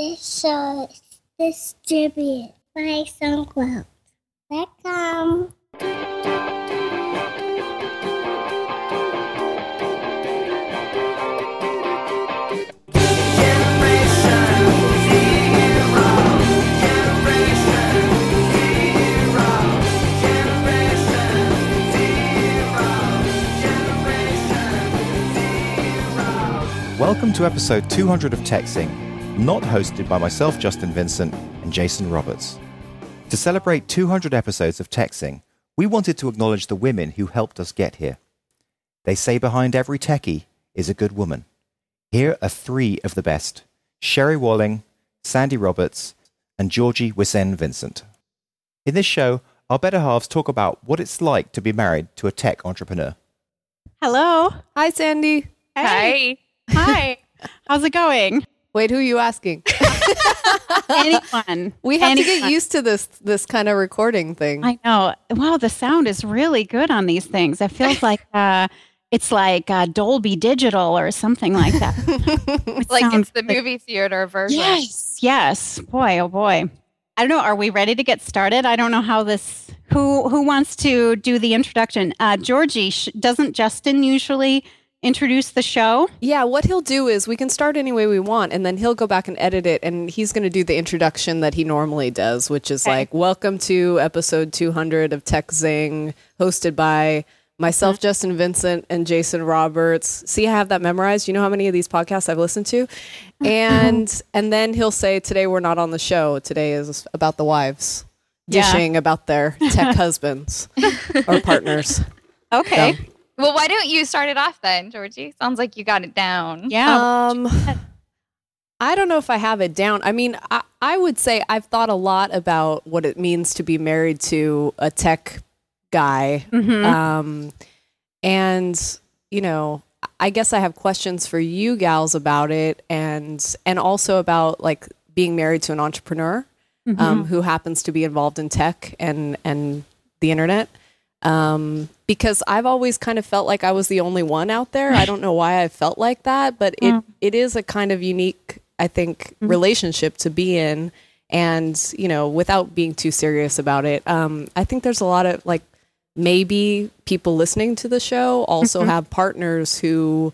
This show is distributed by SoundCloud. Welcome. Welcome to episode 200 of TechZing, not hosted by myself, Justin Vincent, and Jason Roberts. To celebrate 200 episodes of TechZing, we wanted to acknowledge the women who helped us get here. They say behind every techie is a good woman. Here are three of the best Sherry Walling, Sandy Roberts, and Georgie Wisen Vincent. In this show, our better halves talk about what it's like to be married to a tech entrepreneur. Hello. Hi, Sandy. Hey. Hi. How's it going? Wait, who are you asking? Anyone. We have to get used to this this kind of recording thing. I know. Wow, the sound is really good on these things. It feels like uh, it's like uh, Dolby Digital or something like that. It like it's the movie theater version. Yes. Yes. Boy, oh boy. I don't know. Are we ready to get started? I don't know how this. Who who wants to do the introduction? Uh, Georgie, sh- doesn't Justin usually introduce the show? yeah, what he'll do is we can start any way we want, and then he'll go back and edit it, and he's going to do the introduction that he normally does, which is Okay. like, "Welcome to episode 200 of TechZing, hosted by myself, mm-hmm. Justin Vincent, and Jason Roberts." See, I have that memorized. You know how many of these podcasts I've listened to, mm-hmm. and and then he'll say, "Today we're not on the show. Today is about the wives." Yeah. Dishing about their tech husbands or partners. Okay. So- Well, why don't you start it off then, Georgie? Sounds like you got it down. Yeah. Um, I don't know if I have it down. I mean, I, I would say I've thought a lot about what it means to be married to a tech guy. Mhm. Um, and, you know, I guess I have questions for you gals about it and and also about like being married to an entrepreneur um, who happens to be involved in tech and and the internet. Um, because I've always kind of felt like I was the only one out there. I don't know why I felt like that, but it it is a kind of unique, I think, relationship to be in. And you know, without being too serious about it, um, I think there's a lot of like maybe people listening to the show also have partners who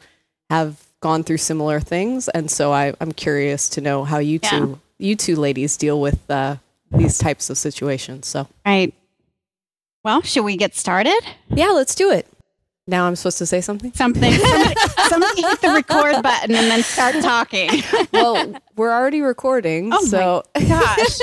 have gone through similar things, and so I, I'm curious to know how you Yeah. two you two ladies deal with uh, these types of situations. So Right. Well, should we get started? yeah, let's do it. Now I'm supposed to say something. Something. Somebody, somebody hit the record button and then start talking. Well, we're already recording, Oh my so Gosh.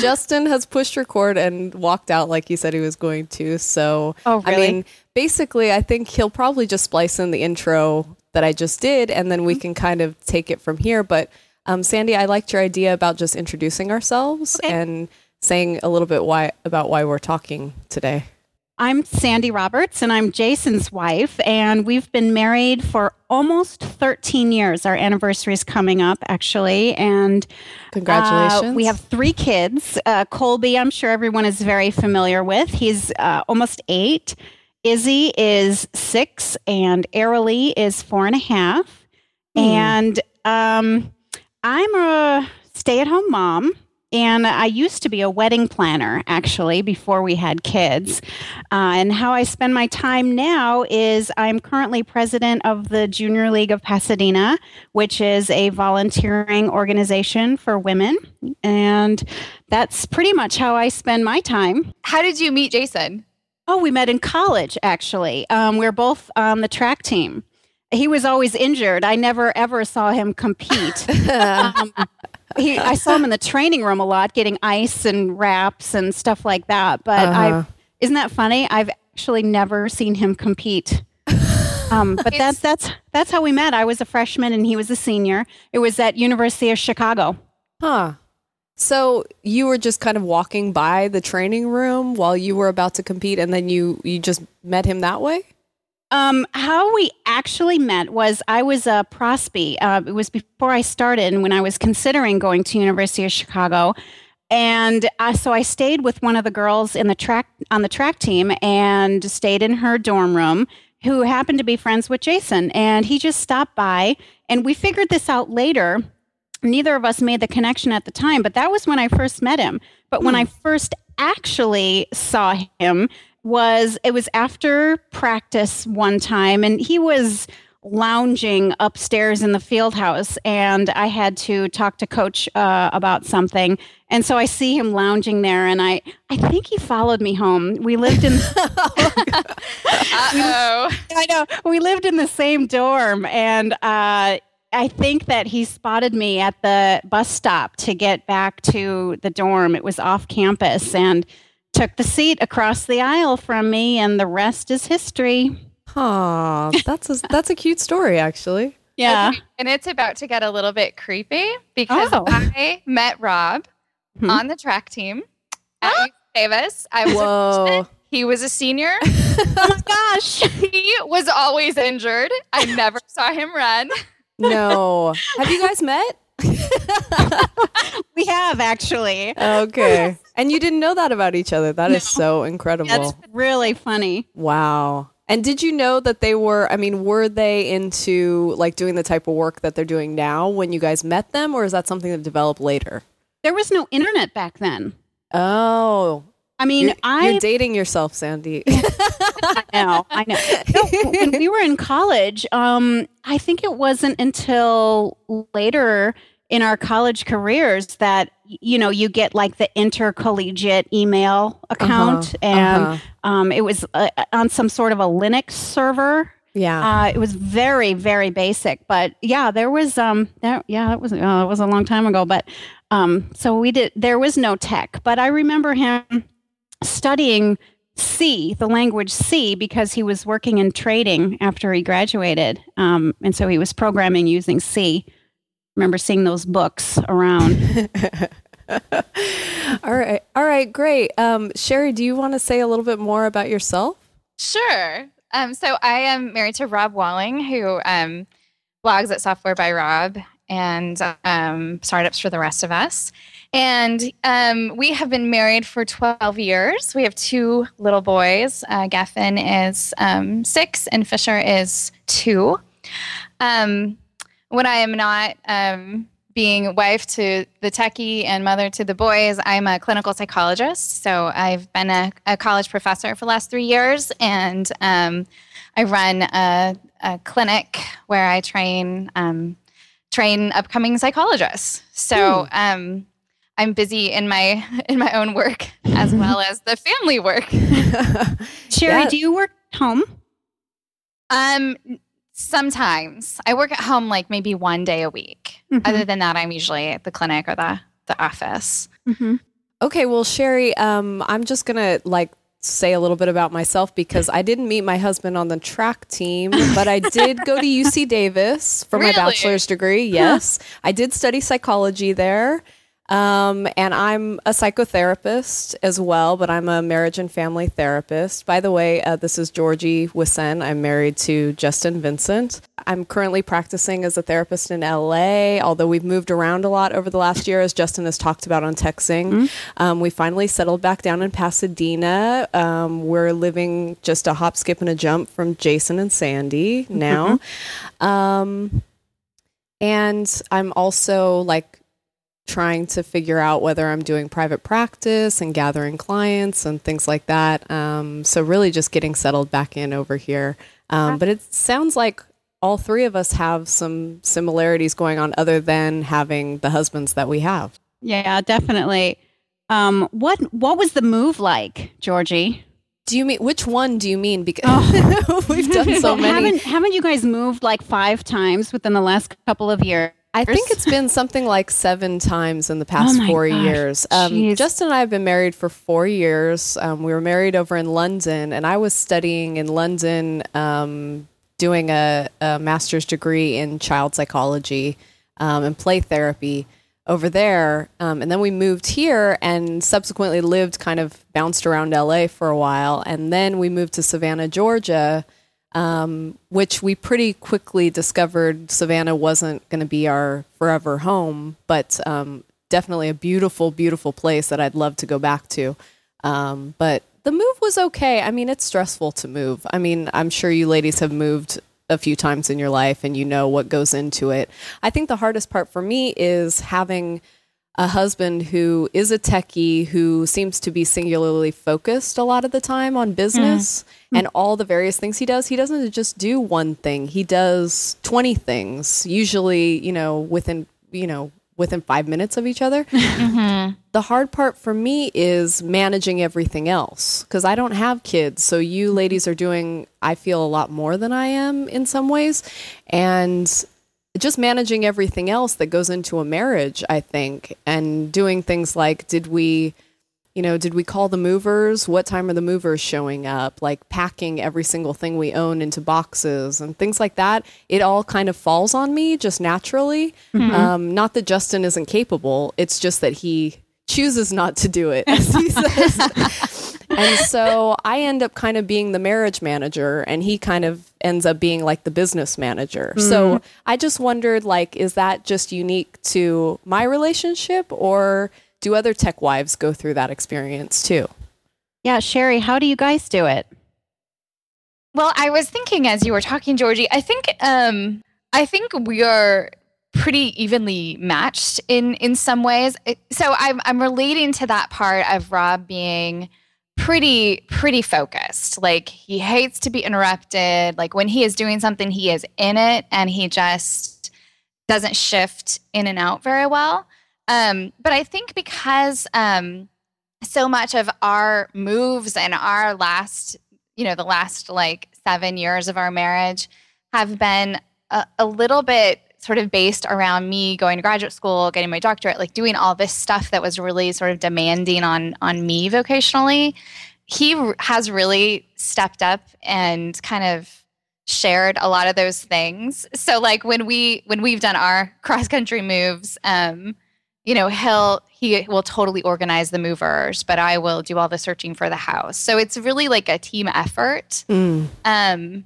Justin has pushed record and walked out like he said he was going to. So Oh, I really? mean, basically, I think he'll probably just splice in the intro that I just did, and then Mm-hmm. we can kind of take it from here. But um, Sandy, I liked your idea about just introducing ourselves Okay. and saying a little bit why about why we're talking today. I'm Sandy Roberts and I'm Jason's wife, and we've been married for almost 13 years. Our anniversary is coming up, actually. And Congratulations! uh, we have three kids. Uh, Colby, I'm sure everyone is very familiar with. He's uh, almost eight. Izzy is six, and Arilee is four and a half. And um, I'm a stay at home mom. And I used to be a wedding planner, actually, before we had kids. Uh, and how I spend my time now is I'm currently president of the Junior League of Pasadena, which is a volunteering organization for women. And that's pretty much how I spend my time. How did you meet Jason? Oh, we met in college, actually. Um, we're both on the track team. He was always injured. I never ever saw him compete. um, he, I saw him in the training room a lot, getting ice and wraps and stuff like that. But Uh-huh. I, isn't that funny? I've actually never seen him compete. Um, but that's that's that's how we met. I was a freshman and he was a senior. It was at University of Chicago. Huh. So you were just kind of walking by the training room while you were about to compete, and then you you just met him that way. Um, how we actually met was I was a prospie. Uh, it was before I started and when I was considering going to University of Chicago. And uh, so I stayed with one of the girls in the track on the track team and stayed in her dorm room who happened to be friends with Jason. And he just stopped by and we figured this out later neither of us made the connection at the time, but that was when I first met him. But when I first actually saw him was it was after practice one time and he was lounging upstairs in the field house and I had to talk to coach uh, about something and so I see him lounging there and I I think he followed me home we lived in Uh-oh. I know we lived in the same dorm and uh I think that he spotted me at the bus stop to get back to the dorm. It was off campus and took the seat across the aisle from me, and the rest is history. Aw, that's a that's a cute story, actually. Yeah. Okay, And it's about to get a little bit creepy because Oh. I met Rob Hmm. on the track team at UC Davis. I was Whoa. freshman. He was a senior. Oh my gosh. he was always injured. I never saw him run. No. Have you guys met? we have actually. Okay. And you didn't know that about each other. That is so incredible. That's really funny. wow. And did you know that they were, I mean, were they into like doing the type of work that they're doing now when you guys met them, or is that something that developed later? There was no internet back then. Oh, I mean, you're, I you're dating yourself, Sandy. I know, I know. No, when we were in college, um, I think it wasn't until later in our college careers that you know you get like the intercollegiate email account, Uh-huh, and uh-huh. um, it was uh, on some sort of a Linux server. yeah. Uh, it was very, very basic, but yeah, there was um, there, yeah, it was uh, it was a long time ago, but um, so we did. There was no tech, but I remember him studying C, the language C, because he was working in trading after he graduated, um, and so he was programming using C. Remember seeing those books around. all right. All right. Great. Um, Sherry, do you want to say a little bit more about yourself? Sure. Um, so I am married to Rob Walling, who um, blogs at Software by Rob and um, startups for the rest of us. And um, we have been married for 12 years. We have two little boys. Uh, Geffen is um, six, and Fisher is two. Um, when I am not um, being wife to the techie and mother to the boys, I'm a clinical psychologist. So I've been a, a college professor for the last three years, and um, I run a, a clinic where I train um, train upcoming psychologists. So um, I'm busy in my in my own work as well as the family work. Sherry, Yeah. do you work home? Um, sometimes I work at home like maybe one day a week. Mhm. Other than that, I'm usually at the clinic or the the office. Mhm. Okay, well, Sherry, um, I'm just gonna like say a little bit about myself because I didn't meet my husband on the track team, but I did go to UC Davis for my bachelor's degree. Yes, I did study psychology there. Um, and I'm a psychotherapist as well, but I'm a marriage and family therapist. By the way, uh, this is Georgie Wisen. I'm married to Justin Vincent. I'm currently practicing as a therapist in LA, although we've moved around a lot over the last year, as Justin has talked about on TechZing. Um, we finally settled back down in Pasadena. Um, we're living just a hop, skip, and a jump from Jason and Sandy now. Um, and I'm also like trying to figure out whether I'm doing private practice and gathering clients and things like that. Um, so really just getting settled back in over here. Um, but it sounds like all three of us have some similarities going on other than having the husbands that we have. Yeah, definitely. Um, what what was the move like, Georgie? Do you mean which one do you mean? Because we've done so many. Haven't haven't you guys moved like five times within the last couple of years? I think it's been something like seven times in the past Oh four gosh, years. Um. Justin and I have been married for four years. Um, we were married over in London, and I was studying in London, um, doing a, a master's degree in child psychology um, and play therapy over there. Um, and then we moved here and subsequently lived kind of bounced around LA for a while. And then we moved to Savannah, Georgia um, which we pretty quickly discovered Savannah wasn't going to be our forever home, but um, definitely a beautiful, beautiful place that I'd love to go back to. Um, but the move was okay. I mean, it's stressful to move. I mean, I'm sure you ladies have moved a few times in your life and you know what goes into it. I think the hardest part for me is having a husband who is a techie who seems to be singularly focused a lot of the time on business mm. and all the various things he does. He doesn't just do one thing. He does 20 things, usually, you know, within, you know, within 5 minutes of each other. Mm-hmm. The hard part for me is managing everything else cuz I don't have kids. So you ladies are doing I feel a lot more than I am in some ways. And just managing everything else that goes into a marriage, I think, and doing things like did we, you know, did we call the movers? What time are the movers showing up? Like packing every single thing we own into boxes and things like that. It all kind of falls on me just naturally. Mm-hmm. Um, not that Justin isn't capable, it's just that he chooses not to do it, as he says. And so I end up kind of being the marriage manager, and he kind of ends up being like the business manager. Mm-hmm. So I just wondered, like, is that just unique to my relationship, or do other tech wives go through that experience too? Yeah, Sherry, how do you guys do it? Well, I was thinking as you were talking, Georgie, I think um, I think we are pretty evenly matched in in some ways. So I'm I'm relating to that part of Rob being pretty pretty focused. Like he hates to be interrupted. Like when he is doing something, he is in it and he just doesn't shift in and out very well. Um, but I think because um, so much of our moves and our last, you know, the last like seven years of our marriage have been a, a little bit sort of based around me going to graduate school, getting my doctorate, like doing all this stuff that was really sort of demanding on on me vocationally. He has really stepped up and kind of shared a lot of those things. So like when we when we've done our cross country moves, um, you know, he'll he will totally organize the movers, but I will do all the searching for the house. So it's really like a team effort. Mm. Um,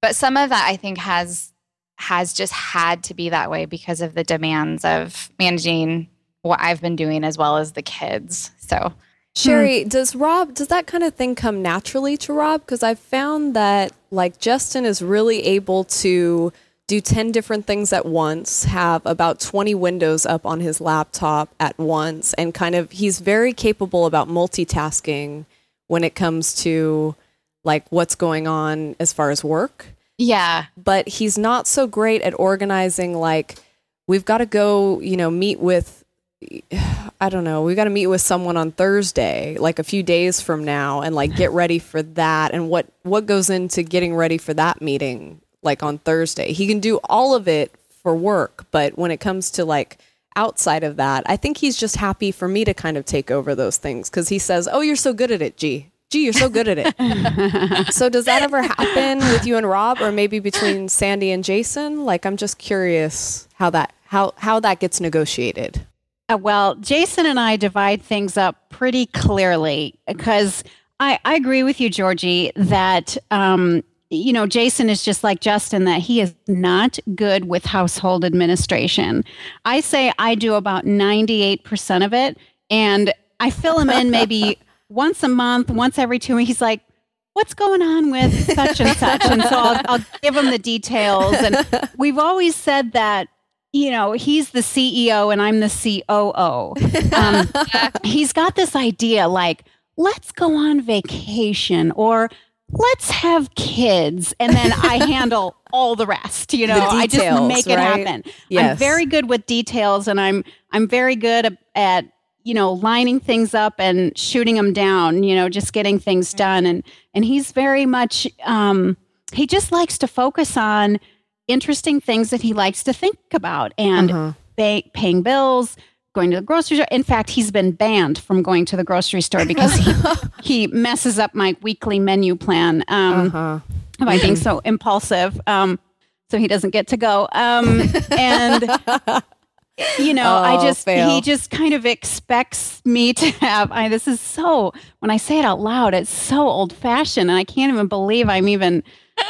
but some of that I think has has just had to be that way because of the demands of managing what I've been doing as well as the kids. So, Sherry, hmm. does Rob, does that kind of thing come naturally to Rob? Because I've found that like Justin is really able to do 10 different things at once, have about 20 windows up on his laptop at once, and kind of he's very capable about multitasking when it comes to like what's going on as far as work. Yeah. But he's not so great at organizing like we've got to go, you know, meet with I don't know, we've got to meet with someone on Thursday, like a few days from now and like get ready for that and what what goes into getting ready for that meeting like on Thursday. He can do all of it for work, but when it comes to like outside of that, I think he's just happy for me to kind of take over those things cuz he says, "Oh, you're so good at it, G gee, you're so good at it. so does that ever happen with you and Rob or maybe between Sandy and Jason? Like I'm just curious how that how how that gets negotiated. Uh, well, Jason and I divide things up pretty clearly because I, I agree with you, Georgie, that um, you know, Jason is just like Justin, that he is not good with household administration. I say I do about 98% of it, and I fill him in maybe once a month, once every two weeks, he's like, what's going on with such and such? And so I'll, I'll give him the details. And we've always said that you know, he's the CEO and I'm the COO. Um, he's got this idea like, let's go on vacation or let's have kids. And then I handle all the rest, you know, details, I just make it right? happen. Yes. I'm very good with details and I'm, I'm very good at you know lining things up and shooting them down you know just getting things done and and he's very much um he just likes to focus on interesting things that he likes to think about and uh-huh. pay, paying bills going to the grocery store in fact he's been banned from going to the grocery store because he, he messes up my weekly menu plan um uh-huh. by being so impulsive um so he doesn't get to go um and you know, oh, I just fail. he just kind of expects me to have. I this is so when I say it out loud, it's so old fashioned, and I can't even believe I'm even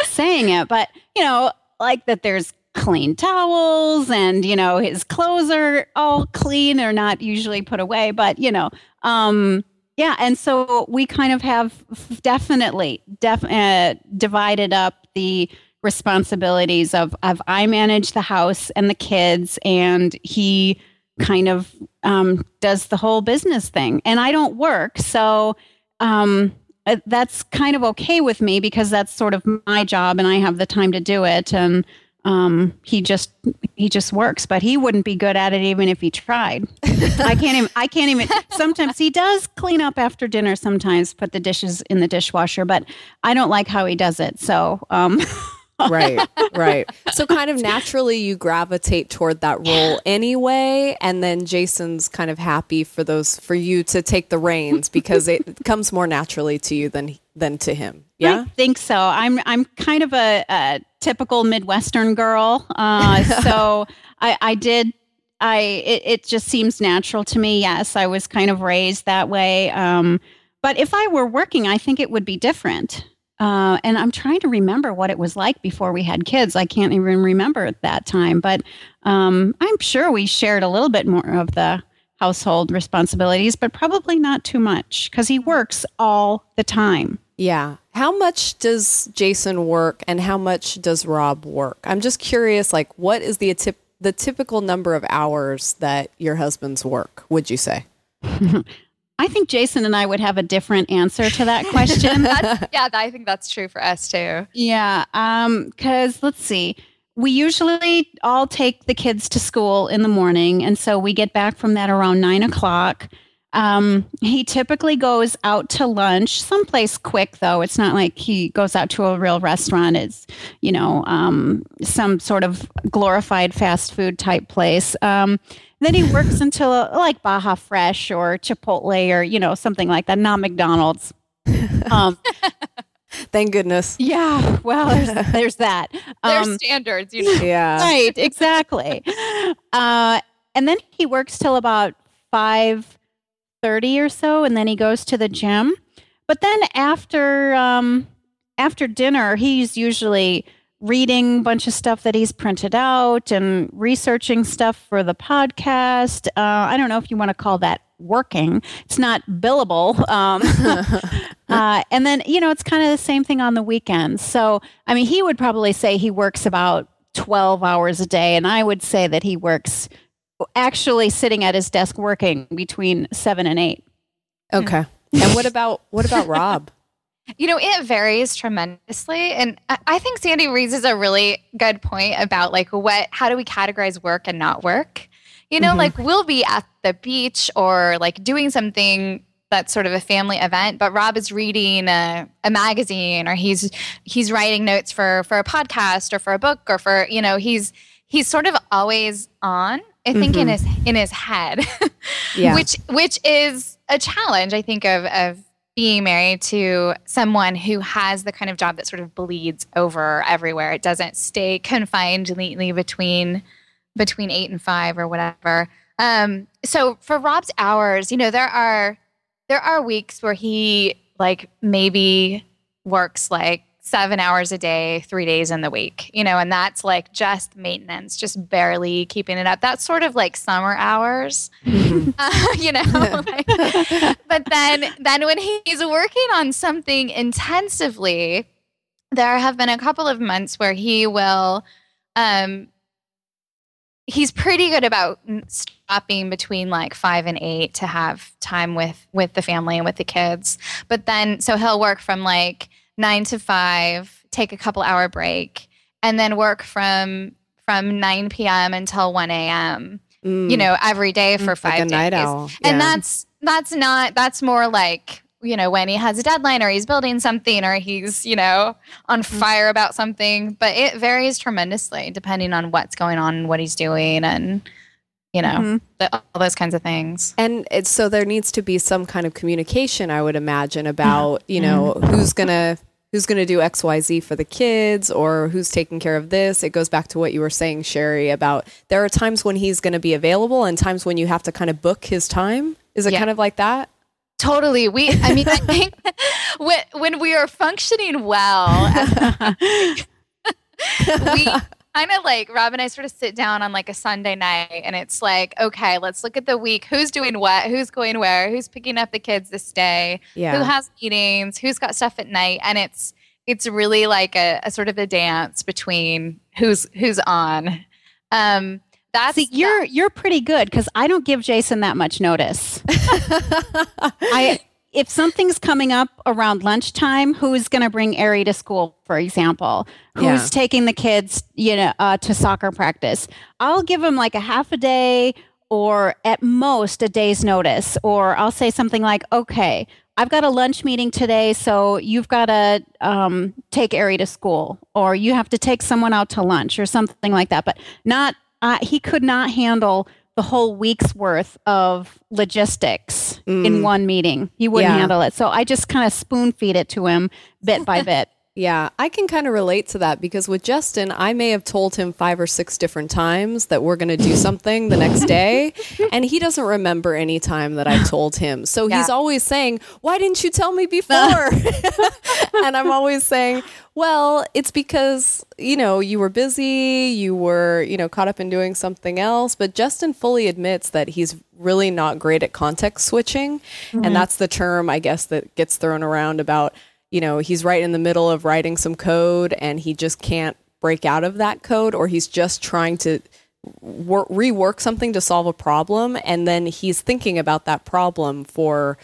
saying it. But you know, like that, there's clean towels, and you know, his clothes are all clean. They're not usually put away, but you know, um, yeah. And so we kind of have definitely def- uh, divided up the responsibilities of of I manage the house and the kids, and he kind of um, does the whole business thing. And I don't work, so um, uh, that's kind of okay with me because that's sort of my job, and I have the time to do it. And um, he just he just works, but he wouldn't be good at it even if he tried. I can't even. I can't even. Sometimes he does clean up after dinner. Sometimes put the dishes in the dishwasher, but I don't like how he does it. So. Um, right, right. So kind of naturally you gravitate toward that role anyway, and then Jason's kind of happy for those for you to take the reins because it comes more naturally to you than than to him. Yeah, I think so. I'm I'm kind of a, a typical Midwestern girl, uh, so I, I did. I it, it just seems natural to me. Yes, I was kind of raised that way. Um, but if I were working, I think it would be different. Uh, and I'm trying to remember what it was like before we had kids. I can't even remember at that time, but um, I'm sure we shared a little bit more of the household responsibilities, but probably not too much because he works all the time. Yeah. How much does Jason work and how much does Rob work? I'm just curious, like, what is the, the typical number of hours that your husband's work, would you say? I think Jason and I would have a different answer to that question. yeah, I think that's true for us too. Yeah. Because um, let's see. We usually all take the kids to school in the morning. And so we get back from that around nine o'clock. Um, he typically goes out to lunch, someplace quick though. It's not like he goes out to a real restaurant. It's, you know, um, some sort of glorified fast food type place. Um, then he works until like Baja Fresh or Chipotle or, you know, something like that, not McDonald's. Um, Thank goodness. Yeah. Well, there's, there's that. There's um, standards, you know. Yeah. Right. Exactly. Uh, and then he works till about five thirty or so, and then he goes to the gym. But then after um, after dinner, he's usually reading a bunch of stuff that he's printed out and researching stuff for the podcast. Uh, I don't know if you want to call that working. It's not billable. Um, uh, and then, you know, it's kind of the same thing on the weekends. So, I mean, he would probably say he works about 12 hours a day. And I would say that he works actually sitting at his desk working between seven and eight. Okay. And what about what about Rob? You know, it varies tremendously. And I think Sandy raises a really good point about like what, how do we categorize work and not work? You know, mm-hmm. like we'll be at the beach or like doing something that's sort of a family event, but Rob is reading a, a magazine or he's he's writing notes for for a podcast or for a book or for, you know, he's he's sort of always on. I think mm-hmm. in his in his head. yeah. Which which is a challenge, I think, of of being married to someone who has the kind of job that sort of bleeds over everywhere. It doesn't stay confined neatly between between eight and five or whatever. Um, so for Rob's hours, you know, there are there are weeks where he like maybe works like seven hours a day, three days in the week, you know, and that's like just maintenance, just barely keeping it up. That's sort of like summer hours, mm-hmm. uh, you know. like, but then, then when he's working on something intensively, there have been a couple of months where he will, um, he's pretty good about stopping between like five and eight to have time with with the family and with the kids. But then, so he'll work from like nine to five, take a couple hour break, and then work from from 9 p.m. until 1 a.m. Mm. You know, every day for five like days. Night owl. Yeah. And that's that's not that's more like you know when he has a deadline or he's building something or he's you know on mm. fire about something but it varies tremendously depending on what's going on and what he's doing and you know mm-hmm. the, all those kinds of things and it's so there needs to be some kind of communication i would imagine about you know mm-hmm. who's gonna who's gonna do xyz for the kids or who's taking care of this it goes back to what you were saying sherry about there are times when he's gonna be available and times when you have to kind of book his time is it yeah. kind of like that Totally. We, I mean, I think when, when we are functioning well, we kind of like Rob and I sort of sit down on like a Sunday night and it's like, okay, let's look at the week. Who's doing what? Who's going where? Who's picking up the kids this day? Yeah. Who has meetings? Who's got stuff at night? And it's it's really like a, a sort of a dance between who's who's on. Um, that's See, you're you're pretty good because I don't give Jason that much notice. I if something's coming up around lunchtime, who's going to bring Ari to school, for example? Who's Yeah. taking the kids, you know, uh, to soccer practice? I'll give them like a half a day or at most a day's notice, or I'll say something like, "Okay, I've got a lunch meeting today, so you've got to um, take Ari to school, or you have to take someone out to lunch, or something like that." But not uh, he could not handle the whole week's worth of logistics in mm. one meeting. He wouldn't Yeah. handle it. So I just kind of spoon feed it to him bit by bit. Yeah, I can kind of relate to that because with Justin, I may have told him five or six different times that we're going to do something the next day, and he doesn't remember any time that I told him. So he's always saying, Why didn't you tell me before? and I'm always saying, Well, it's because, you know, you were busy, you were, you know, caught up in doing something else. But Justin fully admits that he's really not great at context switching. And mm-hmm. that's the term, I guess, that gets thrown around about you know, he's right in the middle of writing some code and he just can't break out of that code, or he's just trying to wor- rework something to solve a problem. And then he's thinking about that problem for,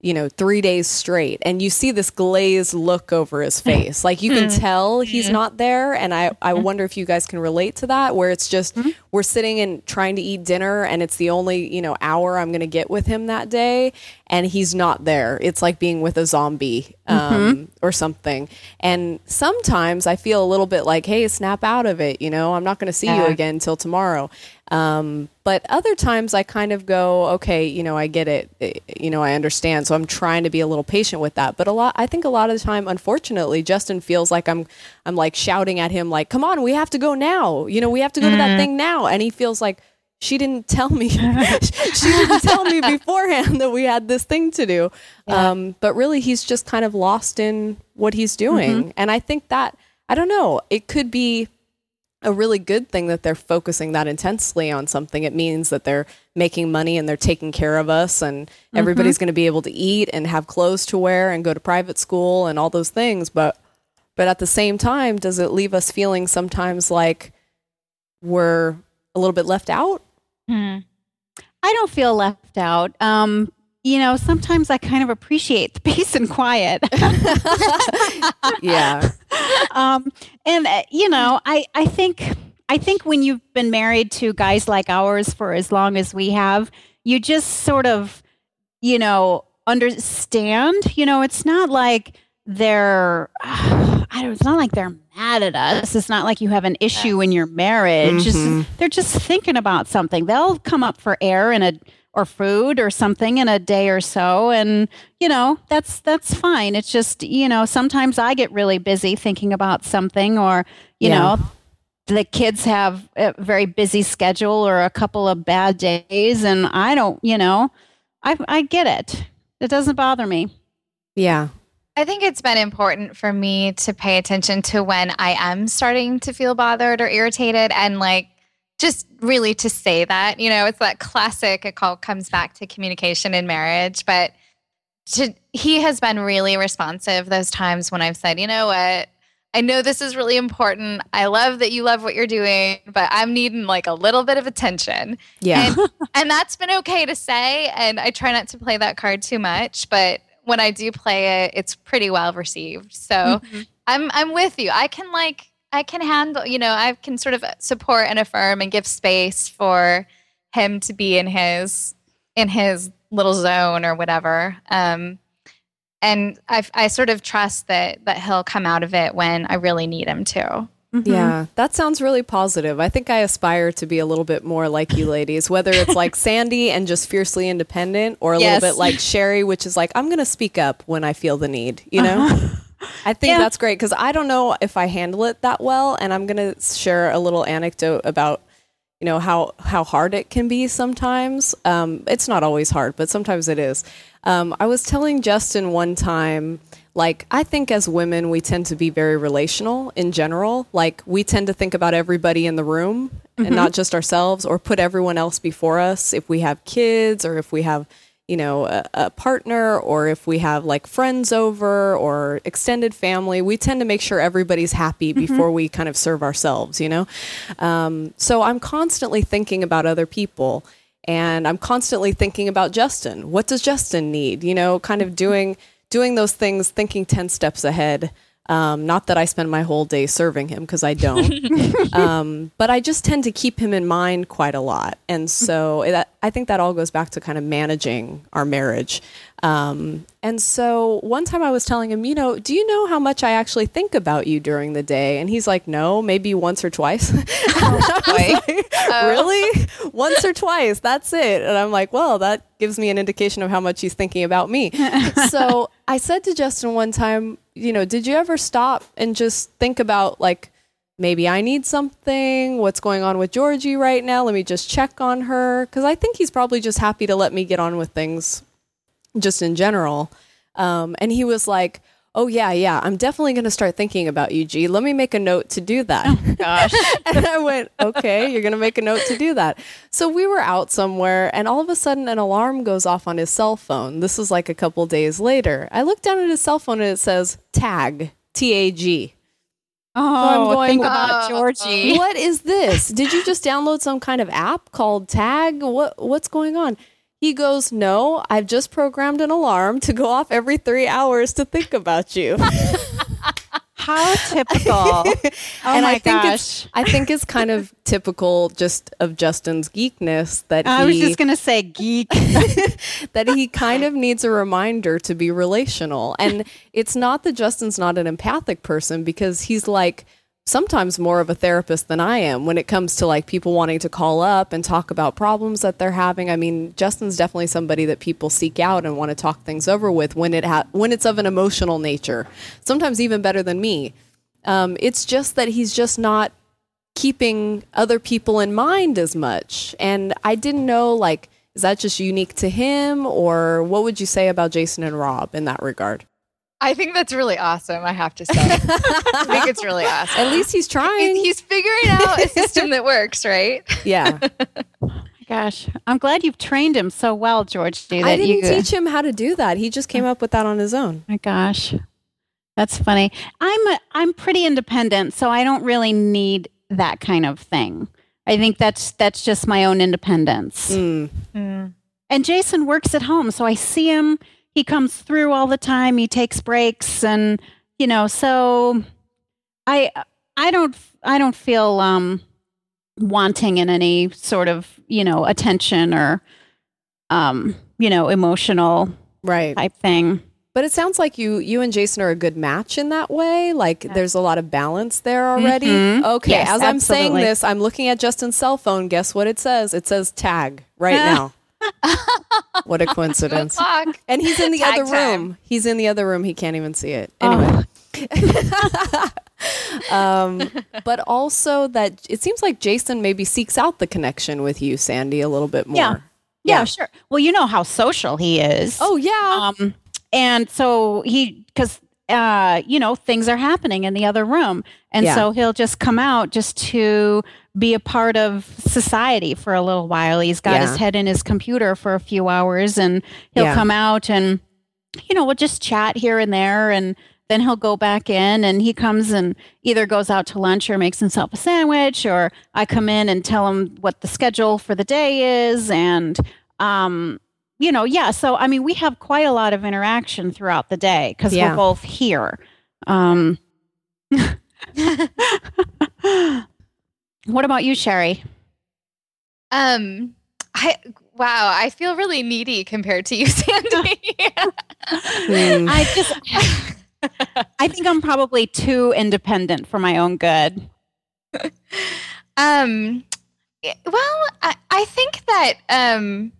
you know, three days straight. And you see this glazed look over his face. Like you can mm-hmm. tell mm-hmm. he's not there. And I, I mm-hmm. wonder if you guys can relate to that, where it's just we're sitting and trying to eat dinner and it's the only, you know, hour I'm going to get with him that day. And he's not there. It's like being with a zombie um, or something. And sometimes I feel a little bit like, hey, snap out of it. You know, I'm not going to see you again until tomorrow. Um, but other times I kind of go, okay, you know, I get it. Eh, You know, I understand. So I'm trying to be a little patient with that. But a lot, I think a lot of the time, unfortunately, Justin feels like I'm, I'm like shouting at him, like, come on, we have to go now. You know, we have to go to that thing now. And he feels like, she didn't tell me. she didn't tell me beforehand that we had this thing to do. Um, but really, he's just kind of lost in what he's doing. And I think that, I don't know, it could be a really good thing that they're focusing that intensely on something. It means that they're making money and they're taking care of us, and everybody's going to be able to eat and have clothes to wear and go to private school and all those things. But but at the same time, does it leave us feeling sometimes like we're a little bit left out? Hmm. I don't feel left out. Um, you know, sometimes I kind of appreciate the peace and quiet. Yeah. um, and uh, you know, I I think I think when you've been married to guys like ours for as long as we have, you just sort of, you know, understand. You know, it's not like they're. I don't. It's not like they're mad at us. It's not like you have an issue in your marriage. Mhm. they're just thinking about something. They'll come up for air in a or food or something in a day or so and you know that's that's fine it's just you know sometimes i get really busy thinking about something or you Yeah. know the kids have a very busy schedule or a couple of bad days and i don't you know i i get it it doesn't bother me Yeah. I think it's been important for me to pay attention to when I am starting to feel bothered or irritated and like just really to say that. You know, it's that classic, it all comes back to communication in marriage. But to, he has been really responsive those times when I've said, you know what? I know this is really important. I love that you love what you're doing, but I'm needing like a little bit of attention. Yeah. And, and that's been okay to say. And I try not to play that card too much, but when I do play it, it's pretty well received. So I'm I'm with you. I can like I can handle, you know, I can sort of support and affirm and give space for him to be in his in his little zone or whatever. Um and I I sort of trust that that he'll come out of it when I really need him to. Yeah, that sounds really positive. I think I aspire to be a little bit more like you ladies, whether it's like Sandy and just fiercely independent, or a Yes. little bit like Sherry, which is like, I'm going to speak up when I feel the need, you know? I think Yeah. that's great because I don't know if I handle it that well. And I'm going to share a little anecdote about, you know, how, how hard it can be sometimes. Um, it's not always hard, but sometimes it is. Um, I was telling Justin one time, like, I think as women, we tend to be very relational in general. Like, we tend to think about everybody in the room and not just ourselves or put everyone else before us if we have kids or if we have, you know, a, a, partner or if we have like friends over or extended family, we tend to make sure everybody's happy mm-hmm. before we kind of serve ourselves, you know? Um, so I'm constantly thinking about other people and I'm constantly thinking about Justin. What does Justin need? You know, kind of doing doing those things, thinking 10 steps ahead. Um, not that I spend my whole day serving him because I don't, um, but I just tend to keep him in mind quite a lot. And so it, I think that all goes back to kind of managing our marriage. Um, and so one time I was telling him, you know, do you know how much I actually think about you during the day? And he's like, no, maybe once or twice. Oh, like, oh. Really? Once or twice. That's it. And I'm like, well, that gives me an indication of how much he's thinking about me. so I said to Justin one time, you know, did you ever stop and just think about like, maybe I need something. What's going on with Georgie right now? Let me just check on her. Because I think he's probably just happy to let me get on with things just in general. Um, and he was like, Oh, yeah, yeah, I'm definitely going to start thinking about you, G. Let me make a note to do that. Oh, gosh. and I went, Okay, you're going to make a note to do that. So we were out somewhere, and all of a sudden, an alarm goes off on his cell phone. This was like a couple days later. I look down at his cell phone and it says tag, T A G. Oh, so going, think about oh, Georgie. What is this? Did you just download some kind of app called Tag? What What's going on? He goes, No, I've just programmed an alarm to go off every three hours to think about you. How typical. oh and my I think gosh. It's, I think it's kind of typical just of Justin's geekness that I he, was just going to say geek. that he kind of needs a reminder to be relational. And it's not that Justin's not an empathic person because he's like, sometimes more of a therapist than I am when it comes to like people wanting to call up and talk about problems that they're having. I mean, Justin's definitely somebody that people seek out and want to talk things over with when it ha- when it's of an emotional nature. Sometimes even better than me. Um, it's just that he's just not keeping other people in mind as much. And I didn't know like is that just unique to him or what would you say about Jason and Rob in that regard? I think that's really awesome. I have to say, I think it's really awesome. At least he's trying. He's, he's figuring out a system that works, right? Yeah. Gosh, I'm glad you've trained him so well, George. I didn't you, teach him how to do that. He just came up with that on his own. My gosh, that's funny. I'm a, I'm pretty independent, so I don't really need that kind of thing. I think that's that's just my own independence. Mm. Mm. And Jason works at home, so I see him he comes through all the time. He takes breaks, and you know, so I I don't I don't feel um, wanting in any sort of you know attention or um, you know emotional right type thing. But it sounds like you you and Jason are a good match in that way. Like yeah. there's a lot of balance there already. Mm-hmm. Okay, yes, as absolutely. I'm saying this, I'm looking at Justin's cell phone. Guess what it says? It says tag right now. what a coincidence. And he's in the Tag other time. room. He's in the other room. He can't even see it. Anyway. Oh. um, but also that it seems like Jason maybe seeks out the connection with you, Sandy, a little bit more. Yeah. Yeah, yeah sure. Well, you know how social he is. Oh, yeah. Um, and so he, because uh, you know, things are happening in the other room. And yeah. so he'll just come out just to be a part of society for a little while. He's got yeah. his head in his computer for a few hours and he'll yeah. come out and, you know, we'll just chat here and there. And then he'll go back in and he comes and either goes out to lunch or makes himself a sandwich or I come in and tell him what the schedule for the day is. And, um, you know, yeah. So, I mean, we have quite a lot of interaction throughout the day because yeah. we're both here. Um, what about you, Sherry? Um, I wow, I feel really needy compared to you, Sandy. mm. I just, I think I'm probably too independent for my own good. Um, well, I, I think that um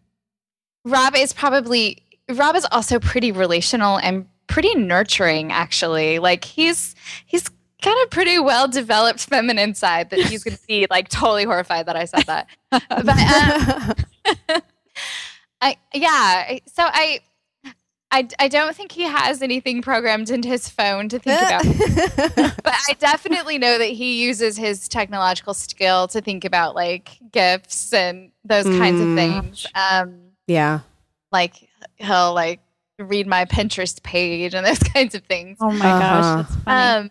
Rob is probably Rob is also pretty relational and pretty nurturing actually. Like he's he's got a pretty well developed feminine side that he's going to be like totally horrified that I said that. but um, I yeah, so I I, I don't think he has anything programmed into his phone to think about. but I definitely know that he uses his technological skill to think about like gifts and those kinds of mm. things. Um, yeah. Like he'll like read my Pinterest page and those kinds of things. Oh my Uh-huh. gosh, that's funny. Um,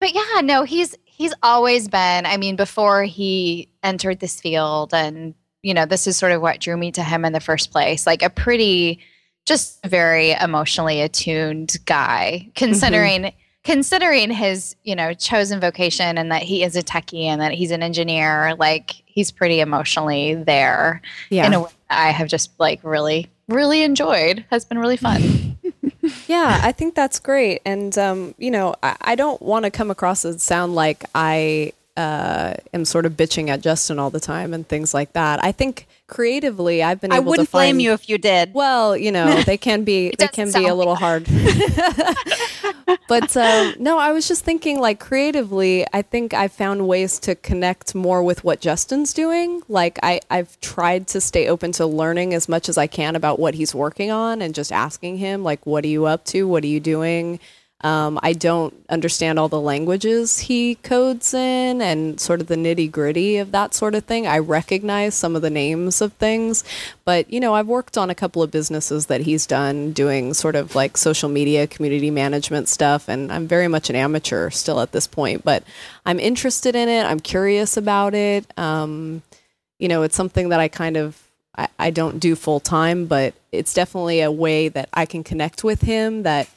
but yeah, no, he's he's always been. I mean, before he entered this field, and you know, this is sort of what drew me to him in the first place. Like a pretty, just very emotionally attuned guy, considering mm-hmm. considering his you know chosen vocation and that he is a techie and that he's an engineer. Like he's pretty emotionally there Yeah. in a way that I have just like really really enjoyed. Has been really fun. yeah, I think that's great. And, um, you know, I, I don't want to come across and sound like I uh, am sort of bitching at Justin all the time and things like that. I think creatively, I've been I able wouldn't to find, blame you if you did. Well, you know, they can be they can be a little hard. but um, no, I was just thinking like creatively, I think I found ways to connect more with what Justin's doing. Like I I've tried to stay open to learning as much as I can about what he's working on and just asking him like what are you up to? What are you doing? Um, I don't understand all the languages he codes in and sort of the nitty gritty of that sort of thing. I recognize some of the names of things, but you know, I've worked on a couple of businesses that he's done doing sort of like social media, community management stuff, and I'm very much an amateur still at this point, but I'm interested in it. I'm curious about it. Um, you know, it's something that I kind of I, I don't do full time, but it's definitely a way that I can connect with him that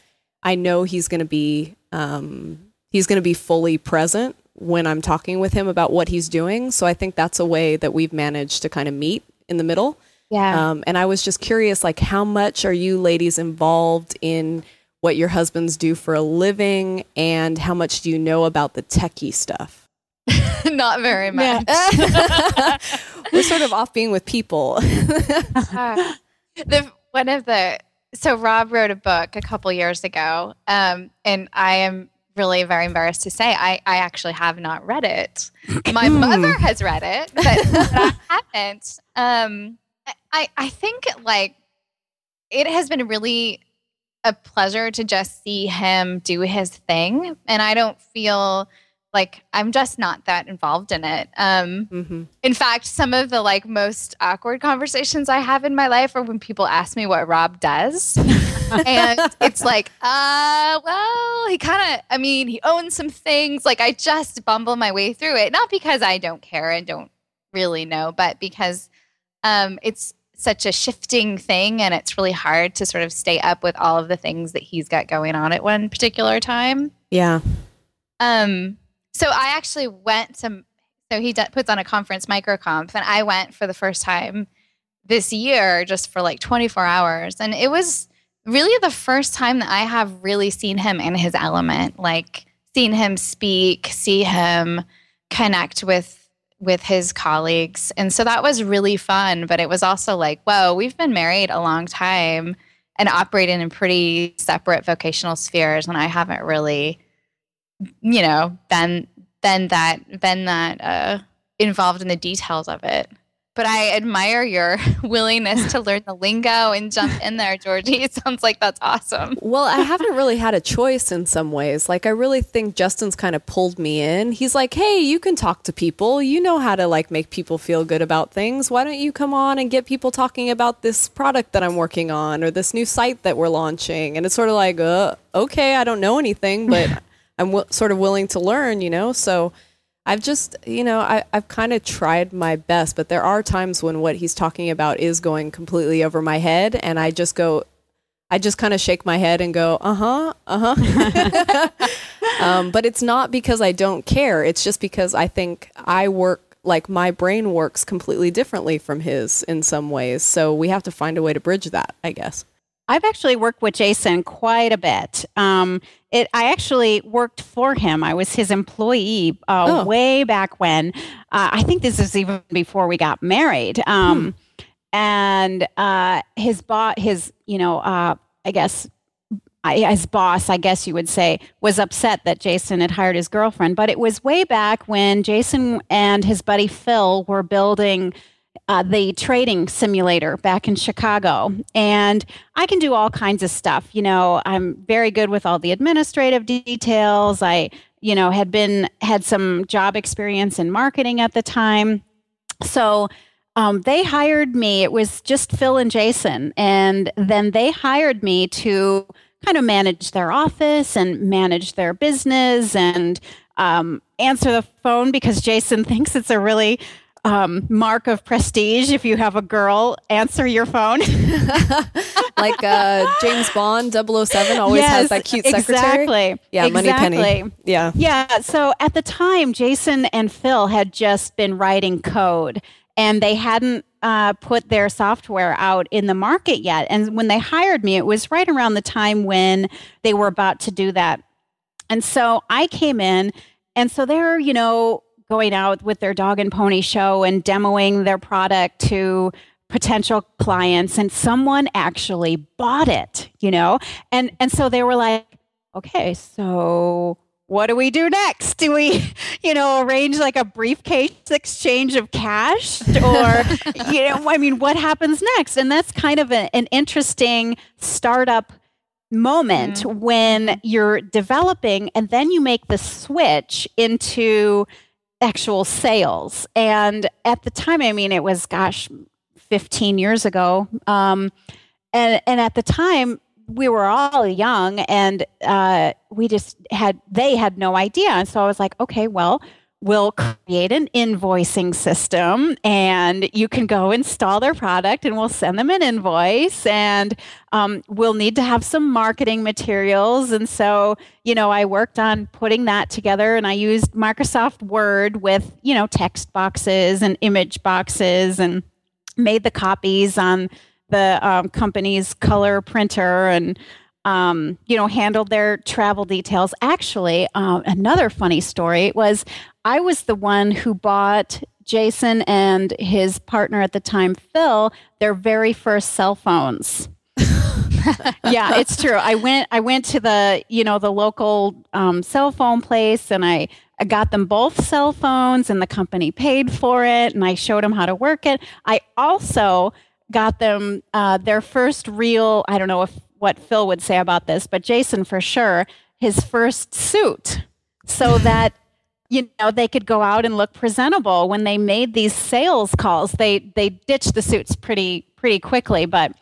I know he's going to be um, he's going to be fully present when I'm talking with him about what he's doing. So I think that's a way that we've managed to kind of meet in the middle. Yeah. Um, and I was just curious, like, how much are you ladies involved in what your husbands do for a living, and how much do you know about the techie stuff? Not very much. We're sort of off being with people. Uh, the one of the so Rob wrote a book a couple years ago, um, and I am really very embarrassed to say I, I actually have not read it. My mother has read it, but, but I haven't. Um, I I think like it has been really a pleasure to just see him do his thing, and I don't feel like I'm just not that involved in it. Um, hmm in fact, some of the like most awkward conversations I have in my life are when people ask me what Rob does. and it's like, uh, well, he kind of, I mean, he owns some things. Like I just bumble my way through it, not because I don't care and don't really know, but because um, it's such a shifting thing and it's really hard to sort of stay up with all of the things that he's got going on at one particular time. Yeah. Um, so I actually went to, so he puts on a conference, MicroConf, and I went for the first time this year just for like 24 hours. And it was really the first time that I have really seen him in his element, like seen him speak, see him connect with with his colleagues. And so that was really fun, but it was also like, whoa, we've been married a long time and operating in pretty separate vocational spheres and I haven't really you know, been been that been that uh, involved in the details of it. But I admire your willingness to learn the lingo and jump in there, Georgie. It sounds like that's awesome. Well, I haven't really had a choice in some ways. Like I really think Justin's kind of pulled me in. He's like, "Hey, you can talk to people. You know how to like make people feel good about things. Why don't you come on and get people talking about this product that I'm working on or this new site that we're launching?" And it's sort of like, "Uh, okay, I don't know anything, but I'm w- sort of willing to learn, you know?" So I've just, you know, I, I've kind of tried my best, but there are times when what he's talking about is going completely over my head, and I just go, I just kind of shake my head and go, uh huh, uh huh. um, but it's not because I don't care. It's just because I think I work, like my brain works completely differently from his in some ways. So we have to find a way to bridge that, I guess. I've actually worked with Jason quite a bit. Um, it, I actually worked for him. I was his employee uh, Oh. way back when. Uh, I think this is even before we got married. Um, And uh, his boss, his you know, uh, I guess I, his boss, I guess you would say, was upset that Jason had hired his girlfriend. But it was way back when Jason and his buddy Phil were building uh, the trading simulator back in Chicago. And I can do all kinds of stuff. You know, I'm very good with all the administrative details. I, you know, had been, had some job experience in marketing at the time. So um, they hired me. It was just Phil and Jason. And then they hired me to kind of manage their office and manage their business and um, answer the phone because Jason thinks it's a really um, mark of prestige if you have a girl answer your phone. like uh, James Bond 007 always yes, has that cute secretary. Exactly. Yeah, exactly. Moneypenny. Yeah. Yeah. So at the time, Jason and Phil had just been writing code and they hadn't uh, put their software out in the market yet. And when they hired me, it was right around the time when they were about to do that. And so I came in, and so they're, you know, going out with their dog and pony show and demoing their product to potential clients and someone actually bought it you know? And and so they were like okay so what do we do next? Do we you know arrange like a briefcase exchange of cash or you know i mean what happens next? And that's kind of a, an interesting startup moment mm-hmm. when you're developing and then you make the switch into actual sales. And at the time, I mean, it was, gosh, 15 years ago. Um, and, and at the time, we were all young and uh, we just had, they had no idea. And so I was like, okay, well, we'll create an invoicing system and you can go install their product and we'll send them an invoice and um, we'll need to have some marketing materials and so you know i worked on putting that together and i used microsoft word with you know text boxes and image boxes and made the copies on the um, company's color printer and um, you know, handled their travel details. Actually, uh, another funny story was I was the one who bought Jason and his partner at the time, Phil, their very first cell phones. yeah, it's true. I went. I went to the you know the local um, cell phone place, and I, I got them both cell phones, and the company paid for it, and I showed them how to work it. I also got them uh, their first real. I don't know if what Phil would say about this, but Jason for sure, his first suit so that you know they could go out and look presentable when they made these sales calls. They they ditched the suits pretty pretty quickly but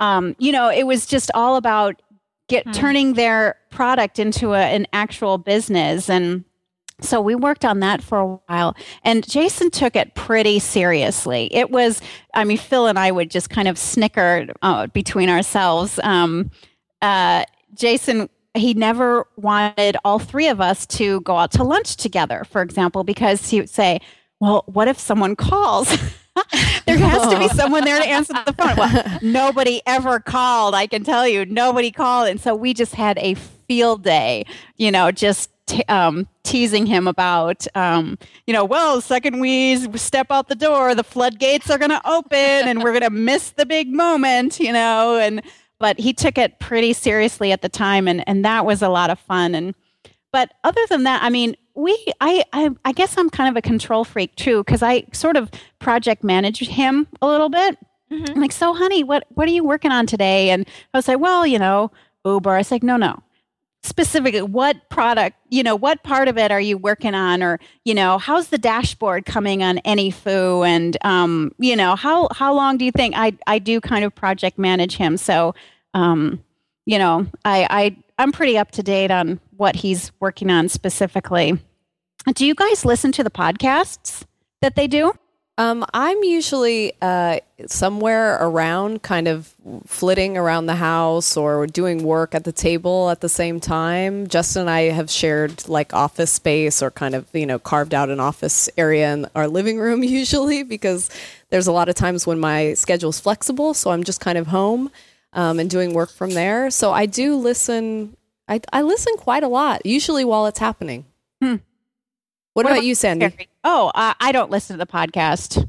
um, you know it was just all about get hmm. turning their product into a, an actual business. And so we worked on that for a while. And jason took it pretty seriously. It was i mean phil and i would just kind of snicker uh, between ourselves. Um, uh, jason he never wanted all three of us to go out to lunch together for example because he would say well what if someone calls? There has to be someone there to answer the phone. Well nobody ever called i can tell you. Nobody called. And so we just had a field day you know just t- um, teasing him about, um, you know, well, second we step out the door, the floodgates are going to open and we're going to miss the big moment, you know, and but he took it pretty seriously at the time and and that was a lot of fun and but other than that, I mean, we I I, I guess I'm kind of a control freak too because I sort of project managed him a little bit. Mm-hmm. I'm like, so honey, what what are you working on today? And I was like, well, you know, Uber. I was like, no, no specifically what product you know what part of it are you working on or you know how's the dashboard coming on AnyFu and um, you know how how long do you think i i do kind of project manage him so um, you know i i i'm pretty up to date on what he's working on specifically do you guys listen to the podcasts that they do um, I'm usually uh, somewhere around, kind of flitting around the house or doing work at the table at the same time. Justin and I have shared like office space or kind of, you know, carved out an office area in our living room usually because there's a lot of times when my schedule is flexible. So I'm just kind of home um, and doing work from there. So I do listen, I, I listen quite a lot, usually while it's happening. Hmm. What, what about, about, you, Sandy? Oh, uh, I don't listen to the podcast.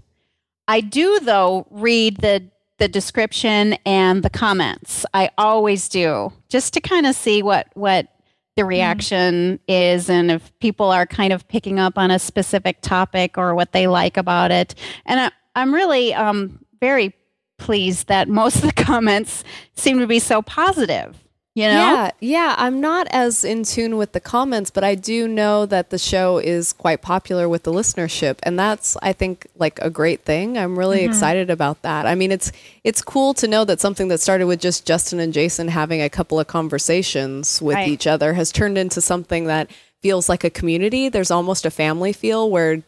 I do, though, read the the description and the comments. I always do, just to kind of see what what the mm. reaction mm. is and if people are kind of picking up on a specific topic or what they like about it. And I, I'm really um, very pleased that most of the comments seem to be so positive You know? Yeah, yeah. I'm not as in tune with the comments, but I do know that the show is quite popular with the listenership, and that's I think like a great thing. I'm really Mm-hmm. excited about that. I mean, it's it's cool to know that something that started with just Justin and Jason having a couple of conversations with Right. each other has turned into something that feels like a community. There's almost a family feel where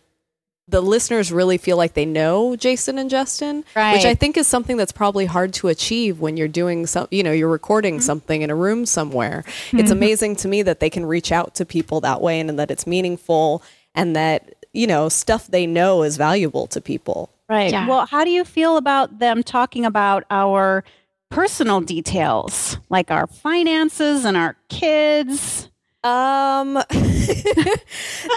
the listeners really feel like they know Jason and Justin, which I think is something that's probably hard to achieve when you're doing some, you know, you're recording mm-hmm. something in a room somewhere. It's mm-hmm. amazing to me that they can reach out to people that way and that it's meaningful and that, you know, stuff they know is valuable to people. Right. Yeah. Well, how do you feel about them talking about our personal details, like our finances and our kids? Um,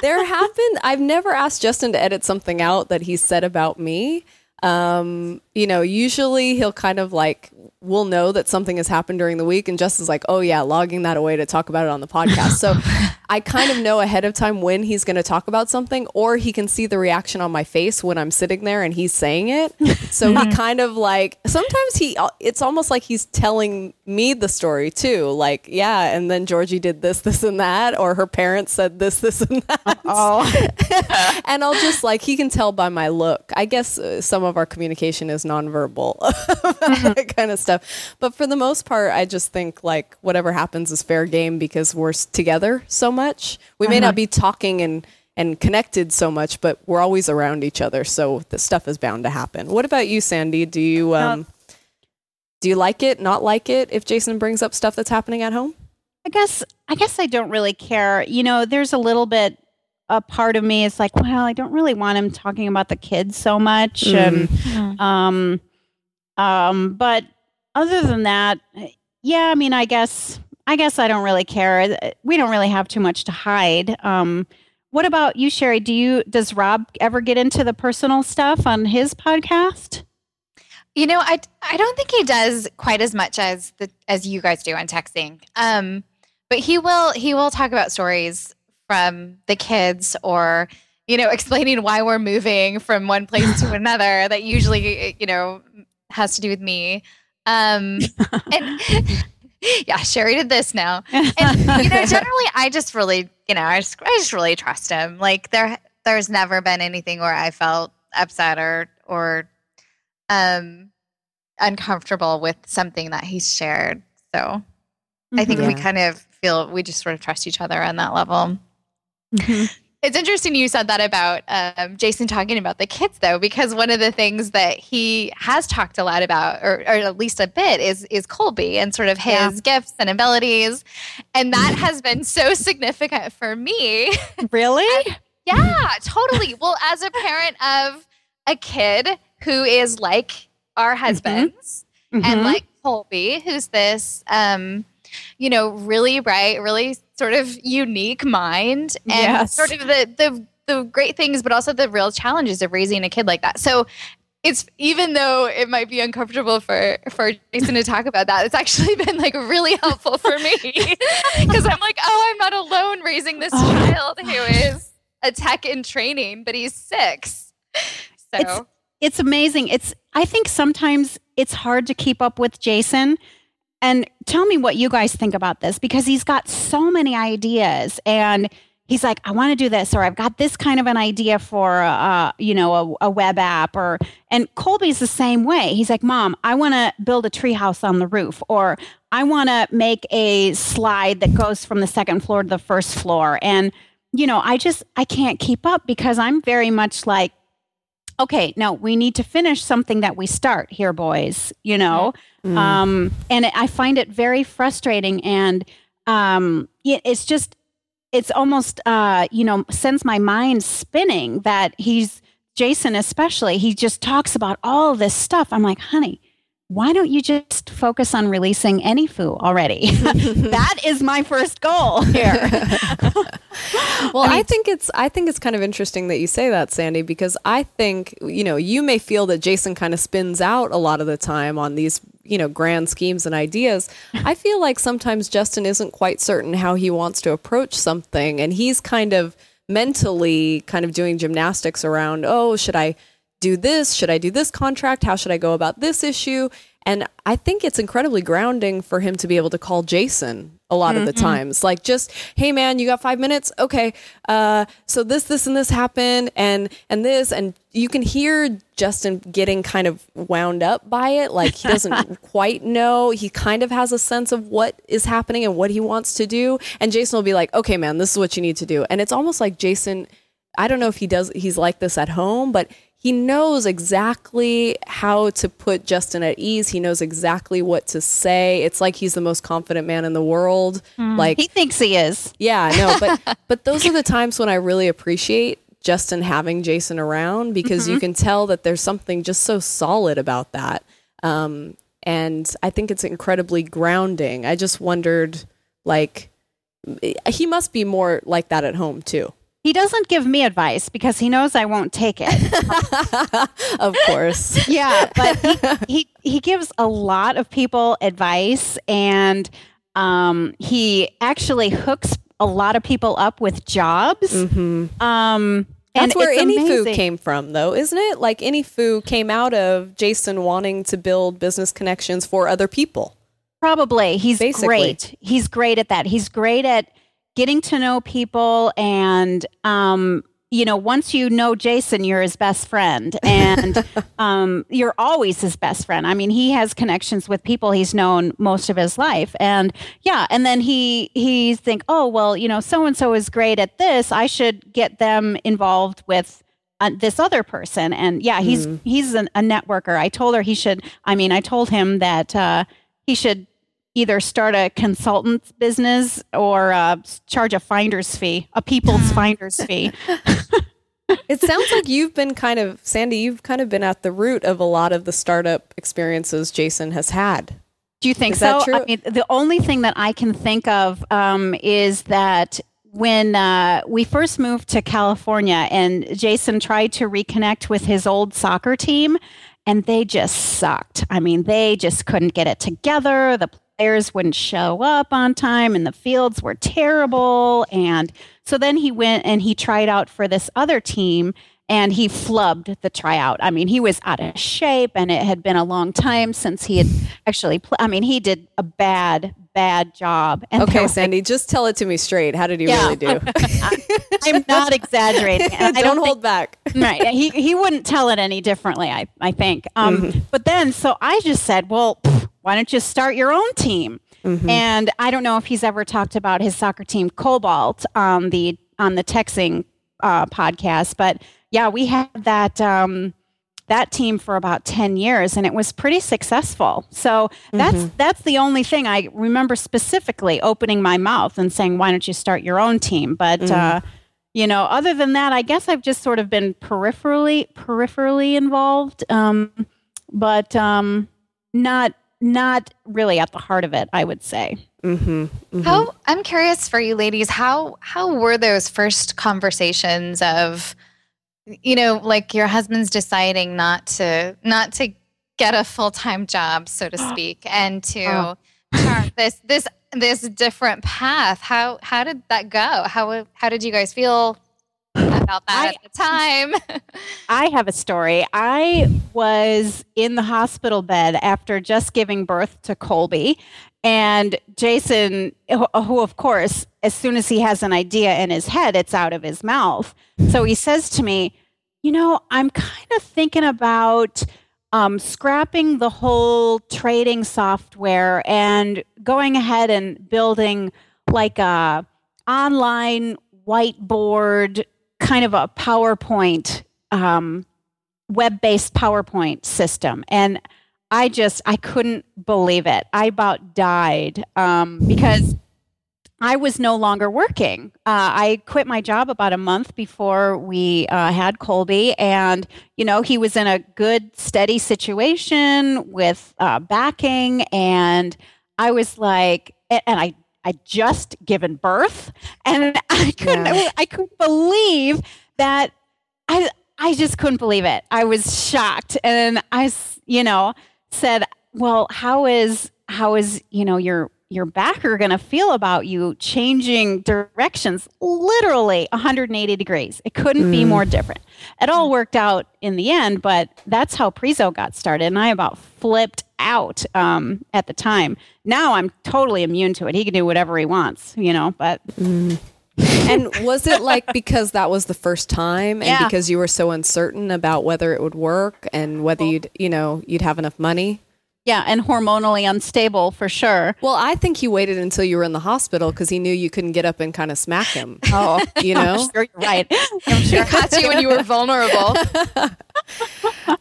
there have been. I've never asked Justin to edit something out that he said about me. Um, you know, usually he'll kind of like we'll know that something has happened during the week, and Justin's like, "Oh yeah, logging that away to talk about it on the podcast." So I kind of know ahead of time when he's going to talk about something, or he can see the reaction on my face when I'm sitting there and he's saying it. So he kind of like sometimes he it's almost like he's telling me the story too. Like, yeah, and then Georgie did this, this, and that, or her parents said this, this, and that. Oh, and I'll just like he can tell by my look. I guess uh, some of our communication is nonverbal, that kind of stuff. But for the most part, I just think like whatever happens is fair game because we're together so much. We may not be talking and and connected so much, but we're always around each other, so the stuff is bound to happen. What about you, Sandy? Do you um, do you like it? Not like it? If Jason brings up stuff that's happening at home? I guess I guess I don't really care. You know, there's a little bit a part of me is like, well, I don't really want him talking about the kids so much and um um but other than that, yeah, I mean, I guess I guess I don't really care. We don't really have too much to hide. Um what about you, Sherry? Do you does Rob ever get into the personal stuff on his podcast? You know, I I don't think he does quite as much as the as you guys do on TechZing. Um, but he will he will talk about stories from the kids or you know explaining why we're moving from one place to another that usually you know has to do with me. Um, and yeah, Sherry did this now. And you know, generally, I just really you know I just I just really trust him. Like there there's never been anything where I felt upset or or um uncomfortable with something that he's shared. So I think we kind of feel we just sort of trust each other on that level. Mhm. It's interesting you said that about um, Jason talking about the kids, though, because one of the things that he has talked a lot about, or, or at least a bit, is is Colby and sort of his Yeah. gifts and abilities, and that has been so significant for me. Really? Yeah, totally. Well, as a parent of a kid who is like our husbands and Mhm. like Colby, who's this, um, you know, really bright, really sort of unique mind, and Yes. sort of the the the great things, but also the real challenges of raising a kid like that. So. It's even though it might be uncomfortable for for Jason to talk about that, it's actually been like really helpful for me because I'm like, oh, I'm not alone raising this oh. child who is a tech in training, but he's six. So It's- it's amazing. It's I think sometimes it's hard to keep up with Jason. And tell me what you guys think about this because he's got so many ideas and he's like I want to do this or I've got this kind of an idea for uh you know a, a web app or and Colby's the same way. He's like mom, I want to build a treehouse on the roof or I want to make a slide that goes from the second floor to the first floor and you know, I just I can't keep up because I'm very much like okay, no, we need to finish something that we start here, boys, you know? Um, and I find it very frustrating. And um, it, it's just, it's almost, uh, you know, sends my mind spinning that he's, Jason especially, he just talks about all this stuff. I'm like, honey, why don't you just focus on releasing AnyFu already? that is my first goal here. well I, think it's i think it's kind of interesting that you say that sandy because i think you know you may feel that jason kind of spins out a lot of the time on these you know grand schemes and ideas i feel like sometimes justin isn't quite certain how he wants to approach something and he's kind of mentally kind of doing gymnastics around oh should i do this should i do this contract how should i go about this issue and I think it's incredibly grounding for him to be able to call Jason a lot of the times. Like just, hey man, you got five minutes? Okay. Uh, so this, this, and this happened and and this and you can hear Justin getting kind of wound up by it. Like he doesn't quite know. He kind of has a sense of what is happening and what he wants to do. And Jason will be like, okay, man, this is what you need to do. And it's almost like Jason, I don't know if he does he's like this at home, but he knows exactly how to put Justin at ease. He knows exactly what to say. It's like he's the most confident man in the world. Like He thinks he is. yeah, no, but but those are the times when I really appreciate Justin having Jason around because you can tell that there's something just so solid about that. Um, and I think it's incredibly grounding. I just wondered, like, he must be more like that at home too. He doesn't give me advice because he knows I won't take it. Of course. yeah, but he, he he gives a lot of people advice, and um, he actually hooks a lot of people up with jobs. Um, Mm-hmm. That's and where any amazing. came from, though, isn't it? Like AnyFu came out of Jason wanting to build business connections for other people. Probably. He's Basically. great. He's great at that. He's great at getting to know people and um you know, once you know Jason, you're his best friend and um you're always his best friend. I mean, he has connections with people he's known most of his life. And yeah, and then he he think, "Oh, well, you know, so and so is great at this. I should get them involved with uh, this other person and yeah he's he's an, a networker i told her he should i mean i told him that uh, he should either start a consultant business or uh, charge a finder's fee a people's finder's fee It sounds like you've been kind of, Sandy, you've kind of been at the root of a lot of the startup experiences Jason has had. Do you think Is so? that true? I mean, the only thing that I can think of um, is that when uh, we first moved to California and Jason tried to reconnect with his old soccer team, and they just sucked. I mean, they just couldn't get it together. The players wouldn't show up on time, and the fields were terrible. And so then he went and he tried out for this other team and he flubbed the tryout. I mean, he was out of shape and it had been a long time since he had actually pl- I mean, he did a bad bad job. And Okay, like, Sandy, just tell it to me straight. How did he Yeah. really do? I'm not exaggerating. And I don't, don't hold back. right. He he wouldn't tell it any differently, I I think. Um Mm-hmm. but then so I just said, "Well, pff, why don't you start your own team?" Mm-hmm. And I don't know if he's ever talked about his soccer team Cobalt on the on the TechZing uh, podcast, but yeah, we had that um, that team for about ten years, and it was pretty successful. So that's Mm-hmm. that's the only thing I remember specifically opening my mouth and saying, "Why don't you start your own team?" But Mm-hmm. uh, you know, other than that, I guess I've just sort of been peripherally peripherally involved, um, but um, not not really at the heart of it. I would say. Mm-hmm. How I'm curious for you ladies, how how were those first conversations of you know, like your husband's deciding not to not to get a full-time job, so to speak, and to Oh. chart this this this different path. How how did that go? How how did you guys feel about that I- at the time? I have a story. I was in the hospital bed after just giving birth to Colby. And Jason, who of course, as soon as he has an idea in his head, it's out of his mouth. So he says to me, You know, I'm kind of thinking about um, scrapping the whole trading software and going ahead and building like a online whiteboard kind of a PowerPoint, um, web based PowerPoint system. And I just, I couldn't believe it. I about died um, because I was no longer working. Uh, I quit my job about a month before we uh, had Colby, and you know he was in a good, steady situation with uh, backing, and I was like, and and I I just given birth, and I couldn't Yeah. I couldn't believe that I I just couldn't believe it. I was shocked, and I you know said, well, how is how is you know your your backer going to feel about you changing directions literally 180 degrees. It couldn't be Mm. more different. It all worked out in the end, but that's how Preezo got started. And I about flipped out um, at the time. Now I'm totally immune to it. He can do whatever he wants, you know, but and was it like because that was the first time and Yeah. because you were so uncertain about whether it would work and whether you'd, you know, you'd have enough money? Yeah, and hormonally unstable for sure. Well, I think he waited until you were in the hospital because he knew you couldn't get up and kind of smack him. Oh, You know? I'm sure you're right. I'm He sure. caught you when you were vulnerable.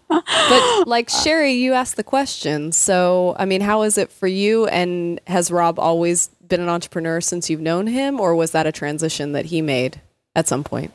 But like Sherry, you asked the question. So, I mean, how is it for you? And has Rob always been an entrepreneur since you've known him, or was that a transition that he made at some point?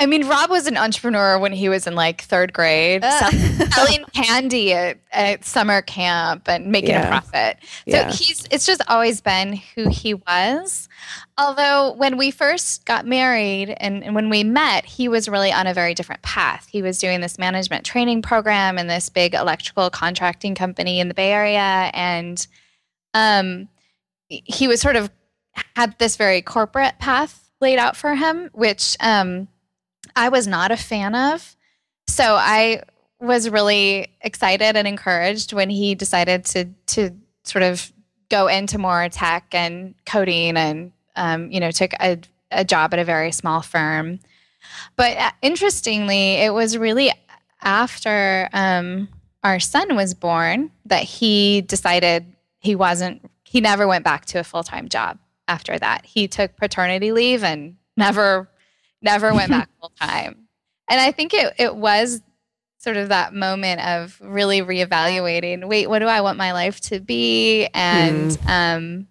I mean, Rob was an entrepreneur when he was in like third grade, sell- selling candy at, at summer camp and making Yeah. a profit. So Yeah. he's it's just always been who he was. Although when we first got married and, and when we met, he was really on a very different path. He was doing this management training program in this big electrical contracting company in the Bay Area, and um, he was sort of had this very corporate path laid out for him, which um, I was not a fan of. So I was really excited and encouraged when he decided to to sort of go into more tech and coding and um, you know took a, a job at a very small firm. But uh, interestingly, it was really after um, our son was born that he decided he wasn't he never went back to a full-time job after that. He took paternity leave and never never went back full time. And I think it it was sort of that moment of really reevaluating, wait, what do I want my life to be and um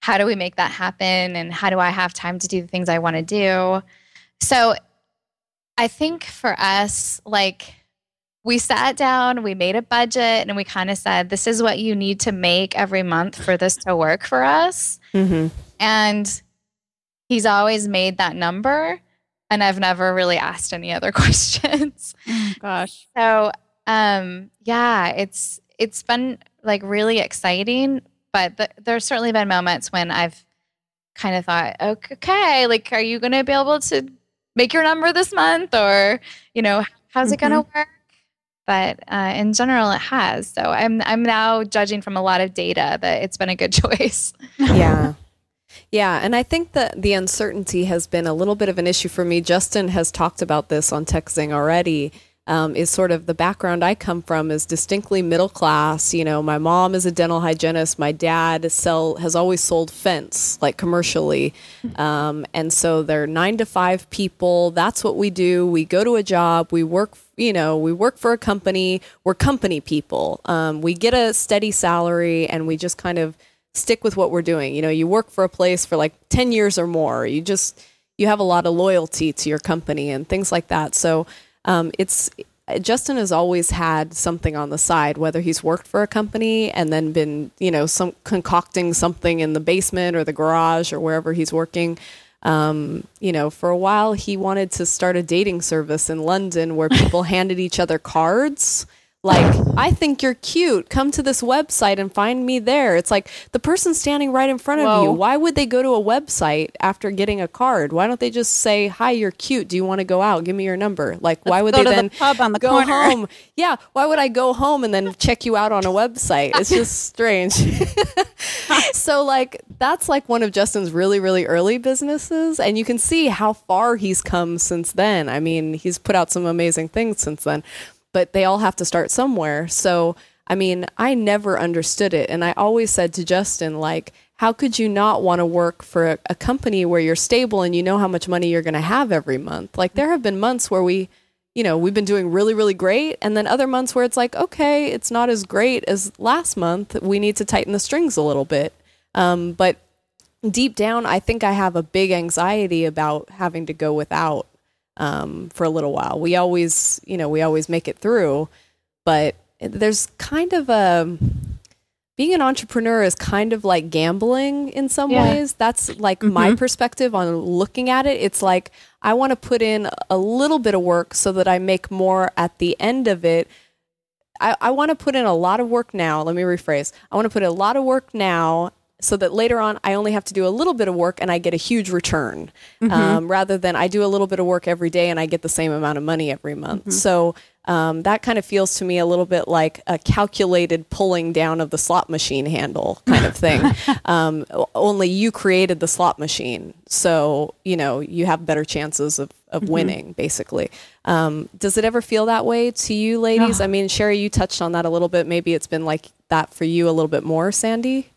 how do we make that happen and how do I have time to do the things I want to do? So I think for us like we sat down, we made a budget, and we kind of said, This is what you need to make every month for this to work for us. Mm-hmm. And he's always made that number. And I've never really asked any other questions. Oh, gosh. So um yeah, it's it's been like really exciting, but th- there's certainly been moments when I've kind of thought, okay, like are you going to be able to make your number this month or, you know, how's it going to work? But uh, in general, it has. So I'm I'm now judging from a lot of data that it's been a good choice. yeah. Yeah, and I think that the uncertainty has been a little bit of an issue for me. Justin has talked about this on TechZing already. Um, is sort of the background I come from is distinctly middle class. You know, my mom is a dental hygienist. My dad sell has always sold fence like commercially, um, and so they're nine to five people. That's what we do. We go to a job. We work. You know, we work for a company. We're company people. Um, we get a steady salary, and we just kind of stick with what we're doing. You know, you work for a place for like 10 years or more. You just you have a lot of loyalty to your company and things like that. So, um, it's Justin has always had something on the side, whether he's worked for a company and then been, you know, some concocting something in the basement or the garage or wherever he's working. Um, you know, for a while he wanted to start a dating service in London where people handed each other cards like i think you're cute. Come to this website and find me there. It's like the person standing right in front of you. Why would they go to a website after getting a card? Why don't they just say hi you're cute. Do you want to go out? Give me your number. Like why would they to the then pub on the go corner. home? Yeah why would i go home and then check you out on a website? It's just strange. So like that's like one of justin's really really early businesses and you can see how far he's come since then. I mean he's put out some amazing things since then but they all have to start somewhere so i mean i never understood it and i always said to justin like how could you not want to work for a, a company where you're stable and you know how much money you're going to have every month like there have been months where we you know, we've been doing really, really great. And then other months where it's like, okay, it's not as great as last month. We need to tighten the strings a little bit. Um, but deep down, I think I have a big anxiety about having to go without um, for a little while. We always, you know, we always make it through. But there's kind of a being an entrepreneur is kind of like gambling in some Yeah. ways. That's like my perspective on looking at it. It's like I want to put in a little bit of work so that I make more at the end of it. I, I want to put in a lot of work now. Let me rephrase. I want to put a lot of work now so that later on I only have to do a little bit of work and I get a huge return, um, rather than I do a little bit of work every day and I get the same amount of money every month. So um, that kind of feels to me a little bit like a calculated pulling down of the slot machine handle kind of thing. um, only you created the slot machine, so you know you have better chances of of winning. Basically, um, does it ever feel that way to you, ladies? I mean, Sherry, you touched on that a little bit. Maybe it's been like that for you a little bit more, Sandy.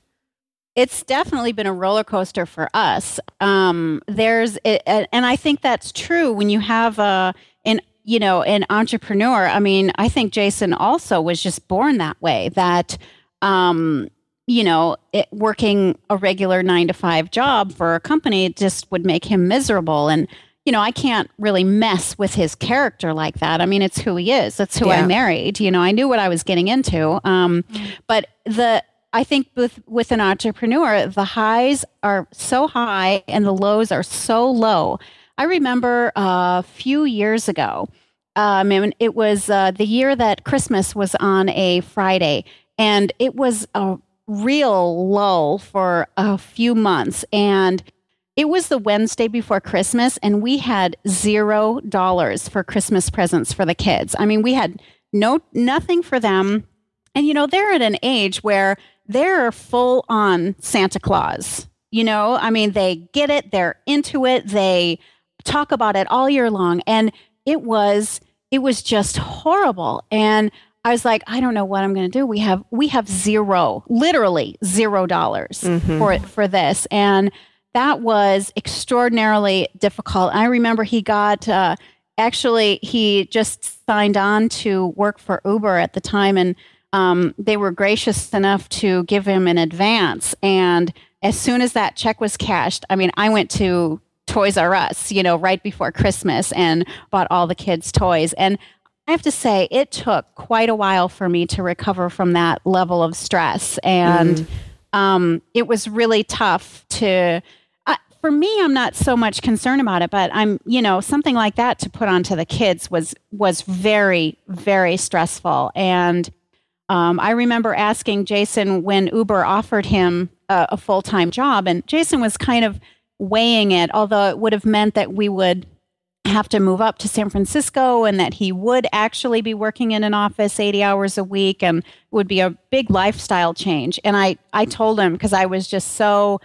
It's definitely been a roller coaster for us. Um, there's, it, and I think that's true when you have a, an, you know, an entrepreneur. I mean, I think Jason also was just born that way. That, um, you know, it, working a regular nine to five job for a company just would make him miserable. And you know, I can't really mess with his character like that. I mean, it's who he is. That's who Yeah. I married. You know, I knew what I was getting into. Um, but the I think with with an entrepreneur, the highs are so high and the lows are so low. I remember a few years ago, um, and it was uh, the year that Christmas was on a Friday, and it was a real lull for a few months. And it was the Wednesday before Christmas, and we had zero dollars for Christmas presents for the kids. I mean, we had no nothing for them. And you know, they're at an age where they're full on Santa Claus. You know, I mean, they get it, they're into it, they talk about it all year long. And it was it was just horrible. And I was like, I don't know what I'm going to do. We have we have zero, literally zero dollars for it for this, and that was extraordinarily difficult. I remember he got uh, actually he just signed on to work for Uber at the time, and um, they were gracious enough to give him an advance. And as soon as that check was cashed, I mean, I went to Toys R Us, you know, right before Christmas and bought all the kids' toys. And I have to say, it took quite a while for me to recover from that level of stress. And um, it was really tough to. Uh, for me, I'm not so much concerned about it, but I'm, you know, something like that to put onto the kids was was very, very stressful. And um, I remember asking Jason when Uber offered him a, a full time job, and Jason was kind of weighing it, although it would have meant that we would have to move up to San Francisco and that he would actually be working in an office 80 hours a week and would be a big lifestyle change. And I, I told him because I was just so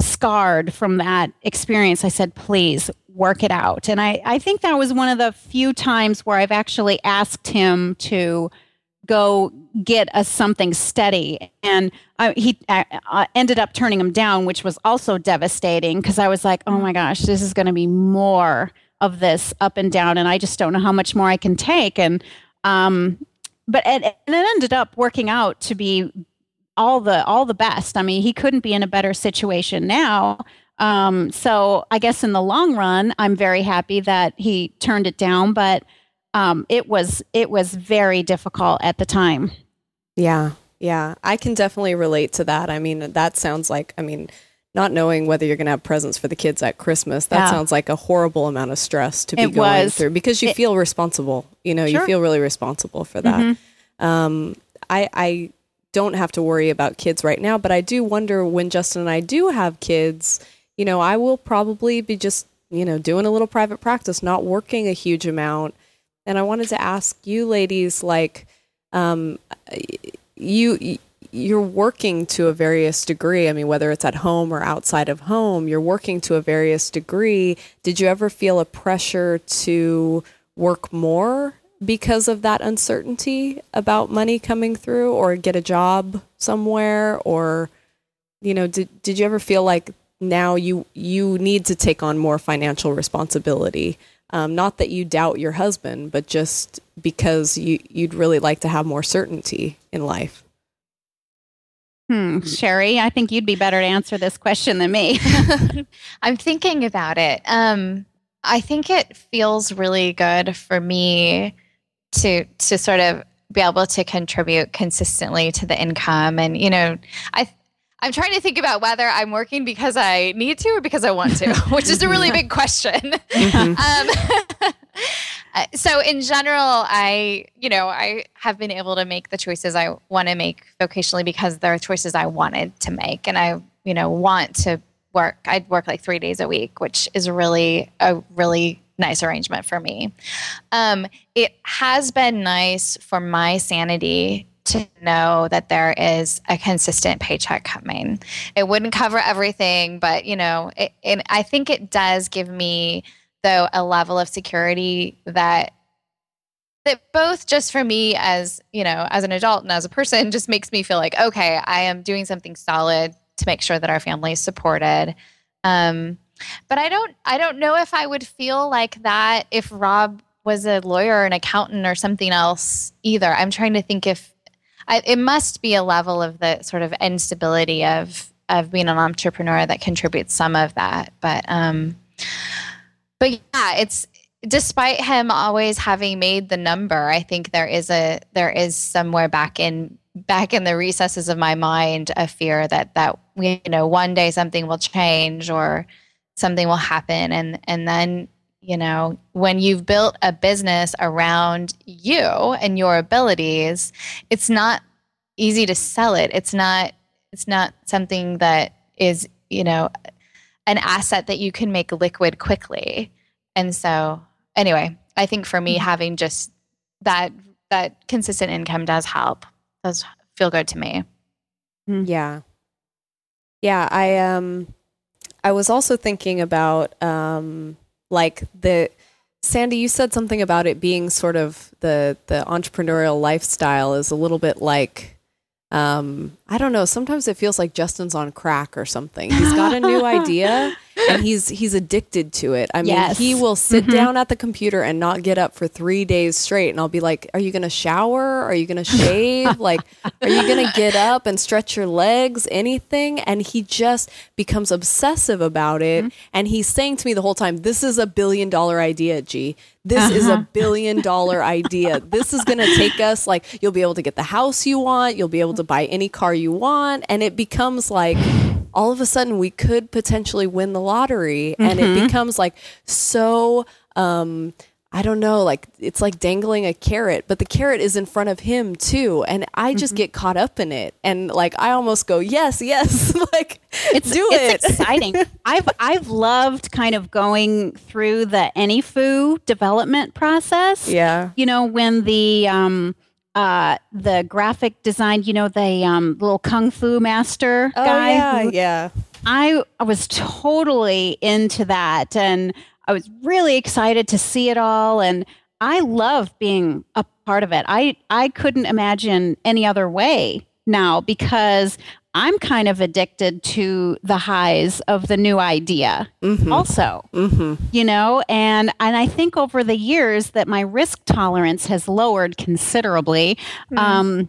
scarred from that experience, I said, please work it out. And I, I think that was one of the few times where I've actually asked him to go get a something steady. And I, he uh, uh, ended up turning him down, which was also devastating because I was like, oh my gosh, this is going to be more of this up and down. And I just don't know how much more I can take. And, um, but it, and it ended up working out to be all the all the best. I mean, he couldn't be in a better situation now. Um, so I guess in the long run, I'm very happy that he turned it down. But um, it was it was very difficult at the time. Yeah, yeah, I can definitely relate to that. I mean, that sounds like, I mean, not knowing whether you're going to have presents for the kids at Christmas, that Yeah. sounds like a horrible amount of stress to be It going was. through because you It- feel responsible. You know, you feel really responsible for that. Mhm. Um, I, I don't have to worry about kids right now, but I do wonder when Justin and I do have kids, you know, I will probably be just, you know, doing a little private practice, not working a huge amount. And I wanted to ask you ladies, like, um, you you're working to a various degree. I mean, whether it's at home or outside of home, you're working to a various degree. Did you ever feel a pressure to work more because of that uncertainty about money coming through or get a job somewhere or you know, did did you ever feel like now you you need to take on more financial responsibility? Um, not that you doubt your husband, but just because you you'd really like to have more certainty in life. Hmm, Sherry, I think you'd be better to answer this question than me. I'm thinking about it. Um, I think it feels really good for me to to sort of be able to contribute consistently to the income, and you know, I. I'm trying to think about whether I'm working because I need to or because I want to, which is a really big question. um, Uh, so in general, I, you know, I have been able to make the choices I want to make vocationally because there are choices I wanted to make, and I, you know, want to work. I'd work like three days a week, which is really a really nice arrangement for me. Um, it has been nice for my sanity to know that there is a consistent paycheck coming. It wouldn't cover everything, but you know, it, it, I think it does give me though a level of security that that both just for me as you know as an adult and as a person just makes me feel like okay i am doing something solid to make sure that our family is supported um, but i don't i don't know if i would feel like that if rob was a lawyer or an accountant or something else either i'm trying to think if I, it must be a level of the sort of instability of of being an entrepreneur that contributes some of that but um but yeah, it's despite him always having made the number, I think there is a there is somewhere back in back in the recesses of my mind a fear that that you know one day something will change or something will happen and and then you know when you've built a business around you and your abilities it's not easy to sell it it's not it's not something that is you know an asset that you can make liquid quickly. And so, anyway, I think for me, mm-hmm. having just that that consistent income does help. Does feel good to me. Mm-hmm. Yeah, yeah. I um, I was also thinking about um, like the Sandy. You said something about it being sort of the the entrepreneurial lifestyle is a little bit like um, I don't know. Sometimes it feels like Justin's on crack or something. He's got a new idea and he's he's addicted to it. I mean, yes. he will sit mm-hmm. down at the computer and not get up for three days straight. And I'll be like, "Are you going to shower? Are you going to shave? like, are you going to get up and stretch your legs? Anything?" And he just becomes obsessive about it. Mm-hmm. And he's saying to me the whole time, "This is a billion dollar idea, G. This uh-huh. is a uh-huh. billion dollar idea. This is going to take us like you'll be able to get the house you want, you'll be able to buy any car you want, and it becomes like." All of a sudden we could potentially win the lottery mm-hmm. and it mm-hmm. becomes like so um I don't know, like it's like dangling a carrot, but the carrot is in front of him too. And I just mm-hmm. get caught up in it. And like I almost go, yes, yes, like it's, do it's it. exciting. I've I've loved kind of going through the AnyFu development process. Yeah. You know, when the um uh, the graphic design, you know, the um, little kung fu master oh, guy. Yeah, who, yeah. I, I was totally into that, and I was really excited to see it all, and I love being a part of it. I I couldn't imagine any other way now because I'm kind of addicted to the highs of the new idea mm-hmm. also. Mm-hmm. You know, and and I think over the years that my risk tolerance has lowered considerably. Mm-hmm. Um,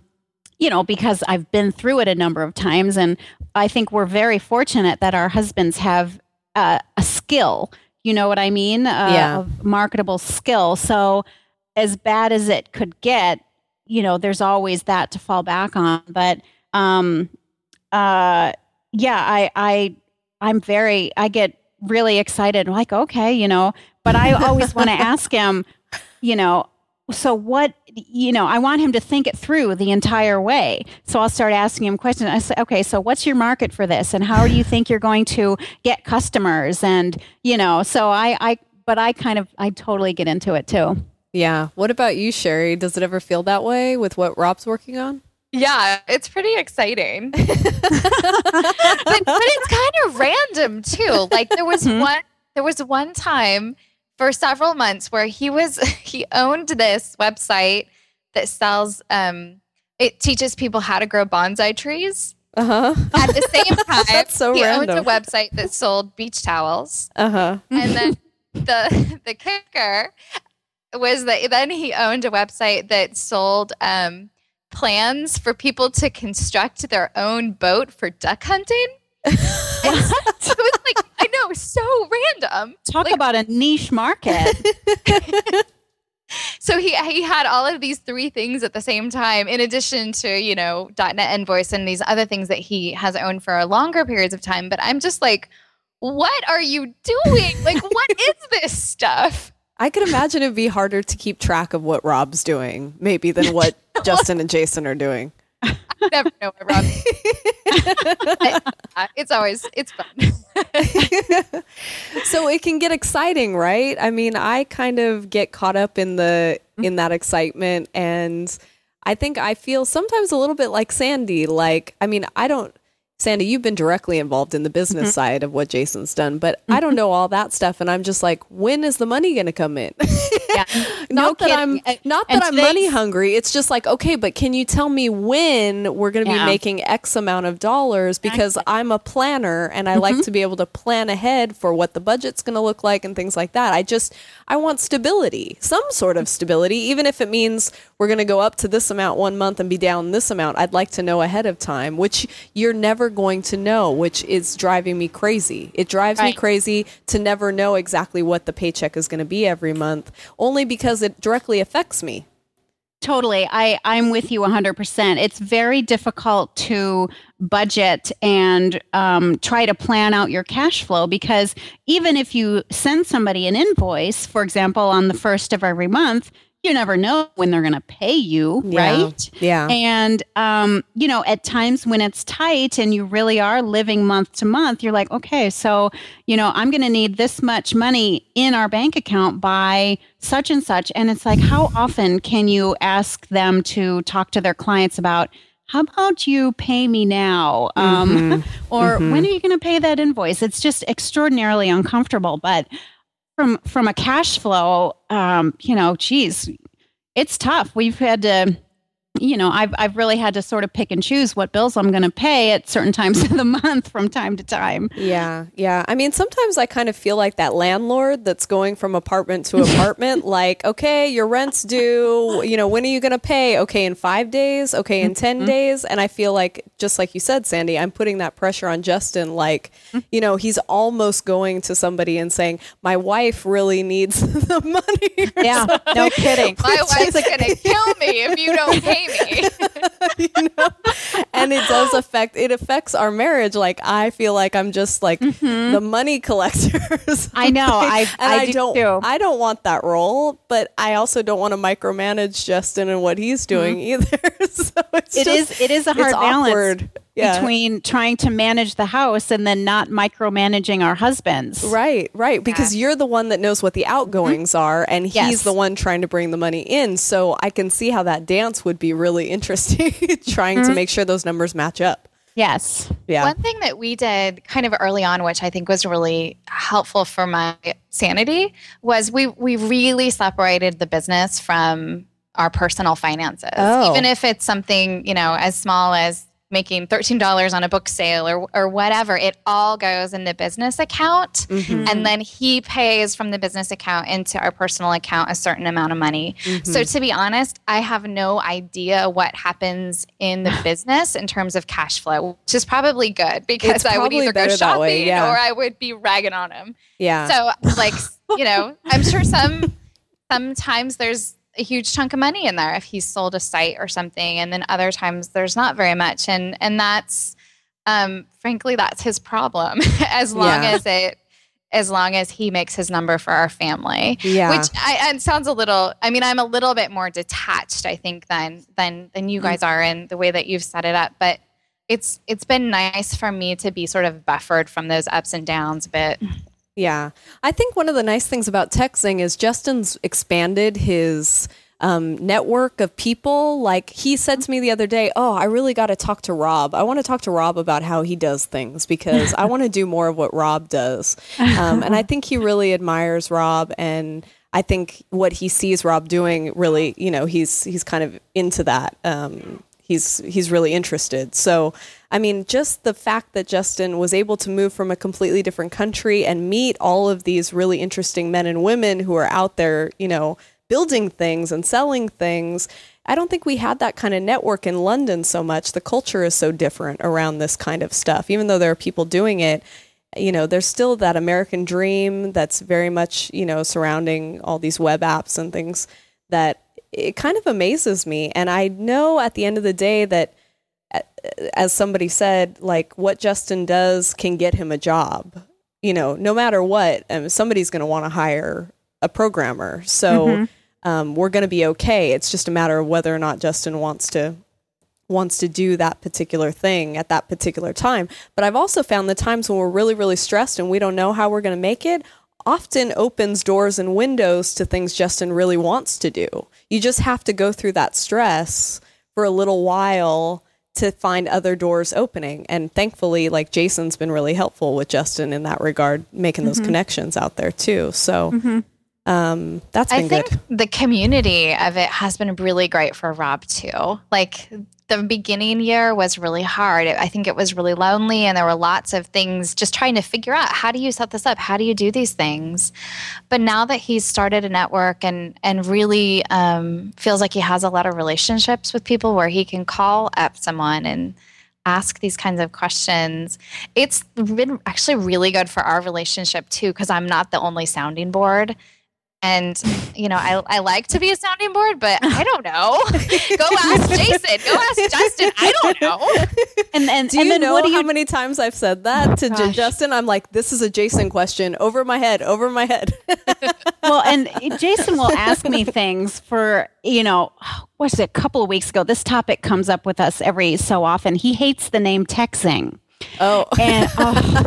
you know, because I've been through it a number of times, and I think we're very fortunate that our husbands have uh, a skill. You know what I mean? Uh, yeah. A marketable skill. So, as bad as it could get, you know, there's always that to fall back on. But um, uh, yeah, I, I, I'm very, I get really excited. like, okay, you know, but I always want to ask him, you know, so what, you know, I want him to think it through the entire way. So I'll start asking him questions. I say, okay, so what's your market for this? And how do you think you're going to get customers? And, you know, so I, I, but I kind of, I totally get into it too. Yeah. What about you, Sherry? Does it ever feel that way with what Rob's working on? Yeah, it's pretty exciting. but, but, it's kind of random too. Like there was mm-hmm. one there was one time for several months where he was he owned this website that sells um it teaches people how to grow bonsai trees. Uh-huh. At the same time, That's so he random. owned a website that sold beach towels. Uh-huh. And then the the kicker was that then he owned a website that sold um plans for people to construct their own boat for duck hunting. so it's like I know, so random. Talk like, about a niche market. so he he had all of these three things at the same time, in addition to you know .NET Invoice and these other things that he has owned for longer periods of time. But I'm just like, what are you doing? Like, what is this stuff? I could imagine it'd be harder to keep track of what Rob's doing, maybe, than what Justin and Jason are doing. I never know what Rob. I- I- it's always it's fun. so it can get exciting, right? I mean, I kind of get caught up in the mm-hmm. in that excitement and I think I feel sometimes a little bit like Sandy. Like, I mean, I don't Sandy, you've been directly involved in the business mm-hmm. side of what Jason's done, but I don't mm-hmm. know all that stuff and I'm just like, when is the money going to come in? Yeah. No not that kidding. I'm not and that I'm money hungry. It's just like, okay, but can you tell me when we're going to Yeah. be making X amount of dollars because I'm a planner and I Mm-hmm. like to be able to plan ahead for what the budget's going to look like and things like that. I just I want stability, some sort of stability, even if it means we're going to go up to this amount one month and be down this amount. I'd like to know ahead of time, which you're never going to know, which is driving me crazy. It drives me crazy to never know exactly what the paycheck is going to be every month, only because it directly affects me. Totally. I, I'm with you 100%. It's very difficult to budget and um, try to plan out your cash flow because even if you send somebody an invoice, for example, on the first of every month, you never know when they're going to pay you, Yeah. right? Yeah. And, um, you know, at times when it's tight and you really are living month to month, you're like, okay, so, you know, I'm going to need this much money in our bank account by such and such. And it's like, how often can you ask them to talk to their clients about, how about you pay me now? Um, or when are you going to pay that invoice? It's just extraordinarily uncomfortable. But from from a cash flow, um, you know, geez, it's tough. We've had to, you know, I've I've really had to sort of pick and choose what bills I'm going to pay at certain times of the month from time to time. Yeah, yeah. I mean, sometimes I kind of feel like that landlord that's going from apartment to apartment. like, okay, your rent's due. You know, when are you going to pay? Okay, in five days. Okay, in 10 mm-hmm. days. And I feel like, just like you said, Sandy, I'm putting that pressure on Justin. Like, mm-hmm. you know, he's almost going to somebody and saying, "My wife really needs the money." or Yeah, no kidding. My wife's gonna kill me if you don't pay me. you know and it does affect it affects our marriage like i feel like i'm just like mm-hmm. the money collectors I know. I and I, I, do don't too. I don't want that role, but I also don't want to micromanage Justin and what he's mm-hmm. doing either. so it's It just, is- it is a hard balance awkward. Yeah. between trying to manage the house and then not micromanaging our husbands. Right, right. Because you're the one that knows what the mm-hmm. outgoings are, and he's Yes. the one trying to bring the money in. So I can see how that dance would be really interesting, trying to mm-hmm. make sure those numbers match up. Yes. Yeah. One thing that we did kind of early on, which I think was really helpful for my sanity, was we we really separated the business from our personal finances. Oh. Even if it's something, you know, as small as making $13 on a book sale or or whatever, it all goes in the business account. Mm-hmm. And then he pays from the business account into our personal account a certain amount of money. Mm-hmm. So to be honest, I have no idea what happens in the business in terms of cash flow, which is probably good because It's I would either go shopping way, yeah. or I would be ragging on him. yeah. So like, you know, I'm sure some sometimes there's a huge chunk of money in there if he's sold a site or something and then other times there's not very much and and that's um frankly that's his problem as long Yeah. as it as long as he makes his number for our family Yeah. which I, it sounds a little i mean i'm a little bit more detached i think than than than you guys are in the way that you've set it up but it's it's been nice for me to be sort of buffered from those ups and downs a bit Yeah. I think one of the nice things about TechZing is Justin's expanded his um, network of people. Like he said to me the other day, Oh, I really got to talk to Rob. I want to talk to Rob about how he does things because I want to do more of what Rob does. Um, and I think he really admires Rob and I think what he sees Rob doing really, you know, he's he's kind of into that. Um, he's he's really interested. So, I mean, just the fact that Justin was able to move from a completely different country and meet all of these really interesting men and women who are out there, you know, building things and selling things. I don't think we had that kind of network in London so much. The culture is so different around this kind of stuff. Even though there are people doing it, you know, there's still that American dream that's very much, you know, surrounding all these web apps and things that it kind of amazes me. And I know at the end of the day that, as somebody said, like what Justin does can get him a job. You know, no matter what, um, somebody's going to want to hire a programmer. So um, we're going to be okay. It's just a matter of whether or not Justin wants to wants to do that particular thing at that particular time. But I've also found the times when we're really, really stressed and we don't know how we're going to make it often opens doors and windows to things Justin really wants to do. You just have to go through that stress for a little while to find other doors opening. And thankfully, like Jason's been really helpful with Justin in that regard, making those connections out there too. So um, that's been I think good. the community of it has been really great for Rob too. Like the beginning year was really hard. I think it was really lonely, and there were lots of things just trying to figure out how do you set this up? How do you do these things? But now that he's started a network and and really um, feels like he has a lot of relationships with people where he can call up someone and ask these kinds of questions. It's been actually really good for our relationship too, because I'm not the only sounding board. And you know, I, I like to be a sounding board, but I don't know. Go ask Jason. Go ask Justin. I don't know. And and, Do and you then know what do how many times I've said that to Gosh. Justin? I'm like, this is a Jason question over my head, over my head. well, and Jason will ask me things for, you know, what's it, a couple of weeks ago. This topic comes up with us every so often. He hates the name TechZing. oh, And oh,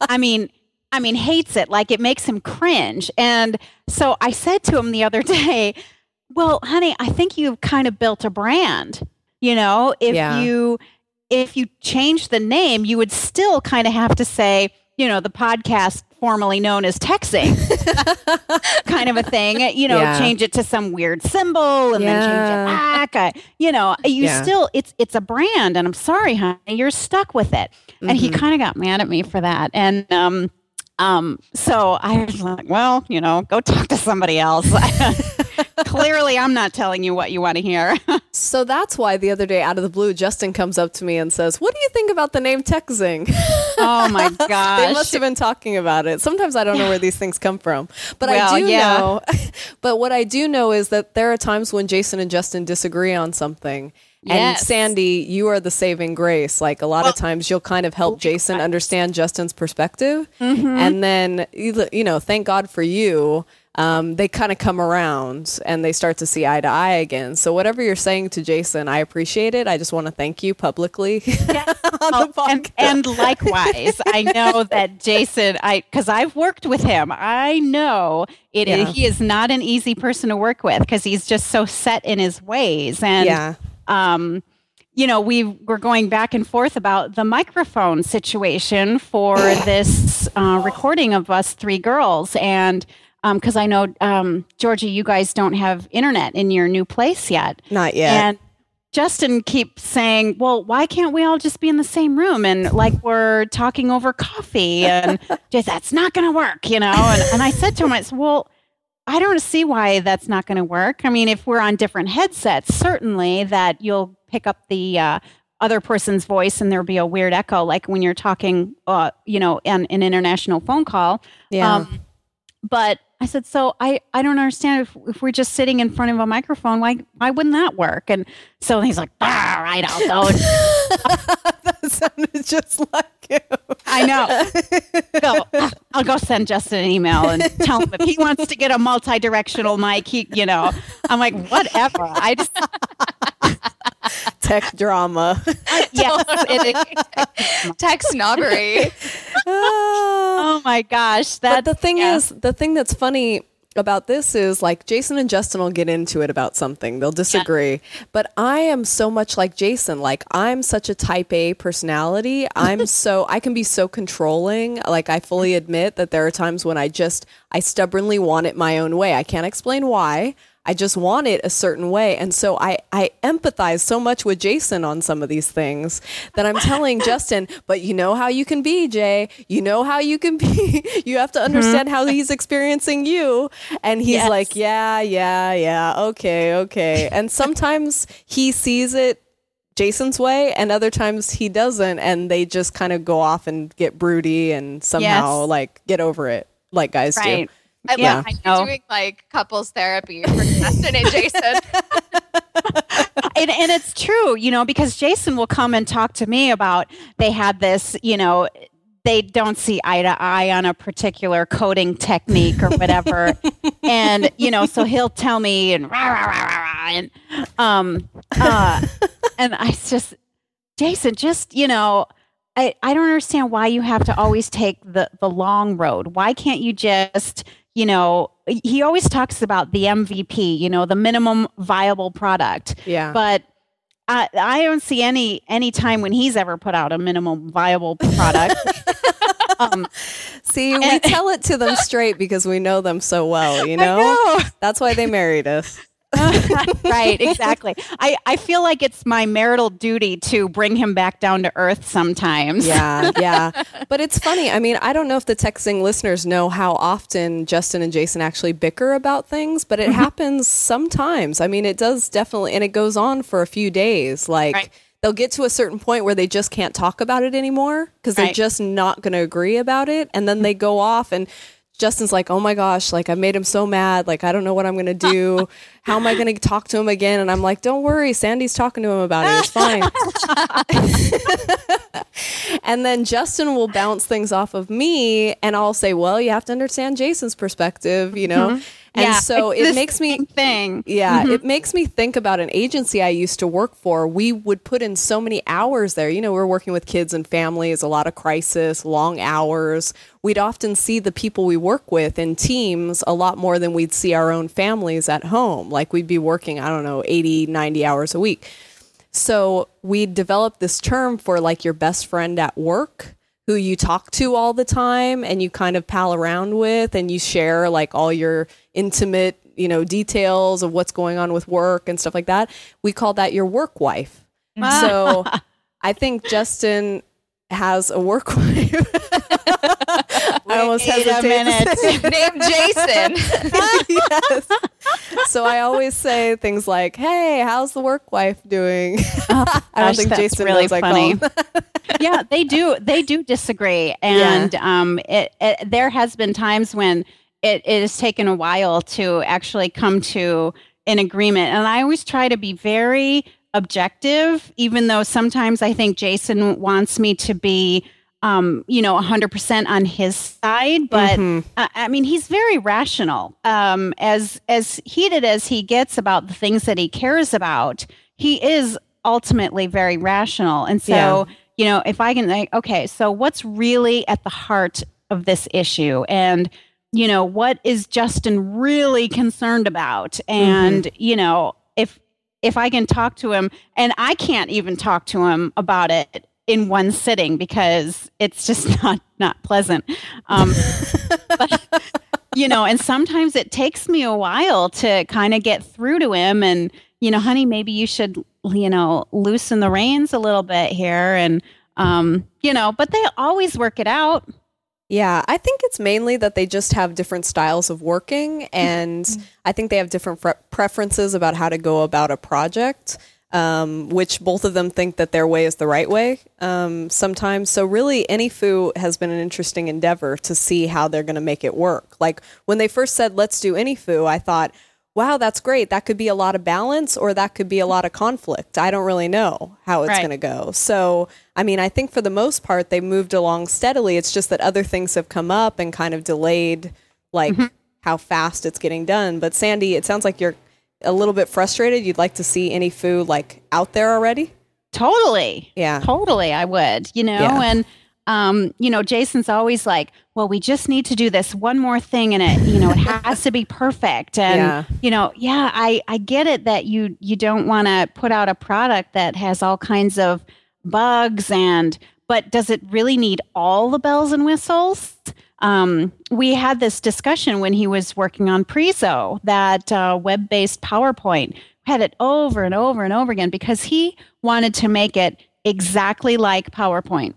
I mean, I mean, hates it. Like it makes him cringe. And so I said to him the other day, well, honey, I think you've kind of built a brand. You know, if Yeah. you if you change the name, you would still kind of have to say, you know, the podcast formerly known as TechZing kind of a thing. You know, Yeah. change it to some weird symbol and then change it back. I, you know, you Yeah. still it's it's a brand, and I'm sorry, honey, you're stuck with it. And he Mhm. kind of got mad at me for that, and um. Um, so I was like, well, you know, go talk to somebody else. Clearly, I'm not telling you what you want to hear. So that's why the other day, out of the blue, Justin comes up to me and says, "What do you think about the name TechZing?" oh my gosh. they must have been talking about it. Sometimes I don't know where these things come from, but Well, I do yeah. know. But what I do know is that there are times when Jason and Justin disagree on something. And Sandy, you are the saving grace. Like a lot of times, you'll kind of help Jason understand Justin's perspective, Mm-hmm. and then you know, thank God for you. Um, they kind of come around and they start to see eye to eye again. So whatever you're saying to Jason, I appreciate it. I just want to thank you publicly on the Oh, and, podcast. and likewise, I know that Jason, I because I've worked with him, I know it. Yeah. He is not an easy person to work with because he's just so set in his ways. And yeah, um, you know, we were going back and forth about the microphone situation for this uh, recording of us three girls, and because I know um, Georgie, you guys don't have internet in your new place yet, not yet. and Justin keeps saying, "Well, why can't we all just be in the same room and like we're talking over coffee?" And just that's not going to work, you know. And, and I said to him, "I said, well." I don't see why that's not going to work. I mean, if we're on different headsets, certainly that you'll pick up the uh, other person's voice and there'll be a weird echo, like when you're talking, uh, you know, in an international phone call. yeah. Um, but I said, so I, I don't understand if, if we're just sitting in front of a microphone, why why wouldn't that work? And so he's like, all right, I'll go. That sounded just like you. I know. Go. I'll go send Justin an email and tell him if he wants to get a multi-directional mic, he, you know, I'm like, whatever. I just, Tech drama. yes, it, Tech snobbery. oh my gosh. That, but the thing yeah. is, the thing that's funny about this is like Jason and Justin will get into it about something. They'll disagree. But I am so much like Jason. Like I'm such a type A personality. I'm so I can be so controlling. Like I fully mm-hmm. admit that there are times when I just I stubbornly want it my own way. I can't explain why. I just want it a certain way. And so I, I empathize so much with Jason on some of these things that I'm telling Justin, but you know how you can be, Jay. You know how you can be. you have to mm-hmm. understand how he's experiencing you. And he's Yes. like, yeah, yeah, yeah. Okay, okay. And sometimes he sees it Jason's way and other times he doesn't. And they just kind of go off and get broody and somehow Yes. like get over it like guys right. do. I Yeah, love I how know. you're doing like couples therapy for Justin and Jason. and, and it's true, you know, because Jason will come and talk to me about they had this, you know, they don't see eye to eye on a particular coding technique or whatever. and, you know, so he'll tell me and, rah, rah, rah, rah, and, um, uh, and I just, Jason, just, you know, I, I don't understand why you have to always take the, the long road. Why can't you just, you know, he always talks about the MVP, you know, the minimum viable product. Yeah. But I, I don't see any any time when he's ever put out a minimum viable product. um, See, we tell it to them straight because we know them so well, you know? know. That's why they married us. right, exactly. I, I feel like it's my marital duty to bring him back down to earth sometimes. Yeah, yeah. But it's funny. I mean, I don't know if the TechZing listeners know how often Justin and Jason actually bicker about things, but it Mm-hmm. happens sometimes. I mean, it does definitely, and it goes on for a few days. Like, Right. they'll get to a certain point where they just can't talk about it anymore because they're Right. just not going to agree about it. And then they go off and Justin's like, oh my gosh, like I made him so mad. Like, I don't know what I'm going to do. How am I going to talk to him again? And I'm like, don't worry. Sandy's talking to him about it. It's fine. and then Justin will bounce things off of me and I'll say, well, you have to understand Jason's perspective, you know? Mm-hmm. And Yeah, so it makes me thing. yeah, it makes me think about an agency I used to work for. We would put in so many hours there. You know, we're working with kids and families, a lot of crisis, long hours. We'd often see the people we work with in teams a lot more than we'd see our own families at home. Like we'd be working, I don't know, 80, 90 hours a week. So we developed this term for like your best friend at work who you talk to all the time and you kind of pal around with and you share like all your intimate, you know, details of what's going on with work and stuff like that. We call that your work wife. So I think Justin has a work wife. I almost hesitate to minute. say- Named Jason. yes. So I always say things like, "Hey, how's the work wife doing?" I don't think Jason really knows funny. yeah, they do. They do disagree, and um, it, it, there has been times when it, it has taken a while to actually come to an agreement. And I always try to be very objective, even though sometimes I think Jason wants me to be, um, you know, 100% on his side. But Mhm. uh, I mean, he's very rational. Um, as as heated as he gets about the things that he cares about, he is ultimately very rational. And so, Yeah. you know, if I can, like, okay, so what's really at the heart of this issue, and you know, what is Justin really concerned about, and you know, if if I can talk to him, and I can't even talk to him about it in one sitting because it's just not not pleasant. Um, but, you know, and sometimes it takes me a while to kind of get through to him and, you know, honey, maybe you should, you know, loosen the reins a little bit here. And, um, you know, but they always work it out. Yeah, I think it's mainly that they just have different styles of working, and I think they have different pre- preferences about how to go about a project. Um, which both of them think that their way is the right way um, sometimes. So, really, AnyFu has been an interesting endeavor to see how they're going to make it work. Like when they first said, let's do AnyFu, I thought, wow, that's great. That could be a lot of balance or that could be a lot of conflict. I don't really know how it's Right. going to go. So, I mean, I think for the most part, they moved along steadily. It's just that other things have come up and kind of delayed, like, mm-hmm. how fast it's getting done. But, Sandy, it sounds like you're a little bit frustrated. You'd like to see AnyFu, like, out there already? Totally. Yeah. Totally, I would, you know, Yeah. and um, you know, Jason's always like, "Well, we just need to do this one more thing, and it, you know, it has to be perfect." And Yeah. you know, yeah, I I get it that you you don't want to put out a product that has all kinds of bugs and, but does it really need all the bells and whistles? Um, we had this discussion when he was working on Preezo, that uh, web-based PowerPoint. Had it over and over and over again because he wanted to make it exactly like PowerPoint.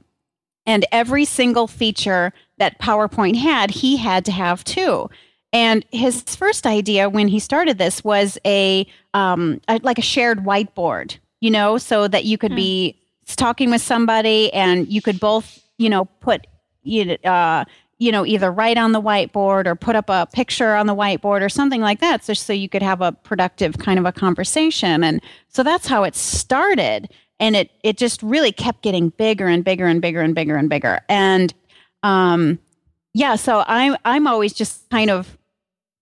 And every single feature that PowerPoint had, he had to have too. And his first idea when he started this was a, um, a like a shared whiteboard, you know, so that you could be talking with somebody and you could both, you know, put you know, uh, you know, either write on the whiteboard or put up a picture on the whiteboard or something like that, just so you could have a productive kind of a conversation. And so that's how it started. And it it just really kept getting bigger and bigger and bigger and bigger and bigger. And um, yeah, so I'm I'm always just kind of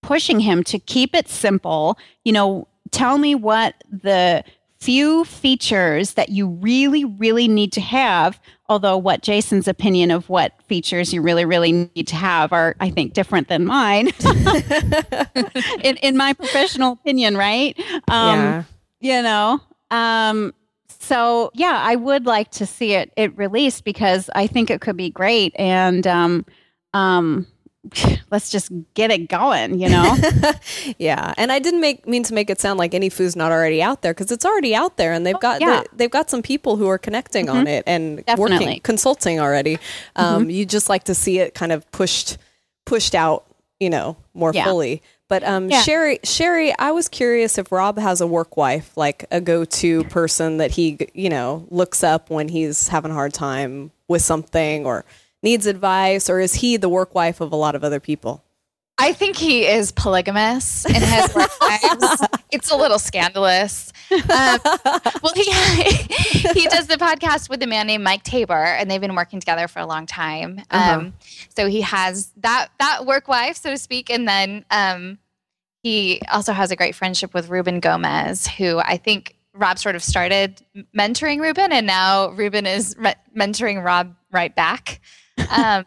pushing him to keep it simple. You know, tell me what the few features that you really, really need to have. Although, what Jason's opinion of what features you really, really need to have are, I think, different than mine. in, in my professional opinion, right? Um, yeah. You know, um, so yeah, I would like to see it it released because I think it could be great, and um, um, let's just get it going, you know? yeah, and I didn't make mean to make it sound like AnyFu's not already out there because it's already out there, and they've got yeah. they, have got some people who are connecting on it and Definitely. working consulting already. Um, You just like to see it kind of pushed pushed out, you know, more Yeah. fully. But um, Yeah. Sherry, Sherry, I was curious if Rob has a work wife, like a go-to person that he, you know, looks up when he's having a hard time with something or needs advice, or is he the work wife of a lot of other people? I think he is polygamous in his work lives. It's a little scandalous. Um, well, he he does the podcast with a man named Mike Taber, and they've been working together for a long time. Uh-huh. So he has that that work wife, so to speak, and then um, he also has a great friendship with Ruben Gomez, who I think Rob sort of started mentoring Ruben, and now Ruben is re- mentoring Rob right back. Um,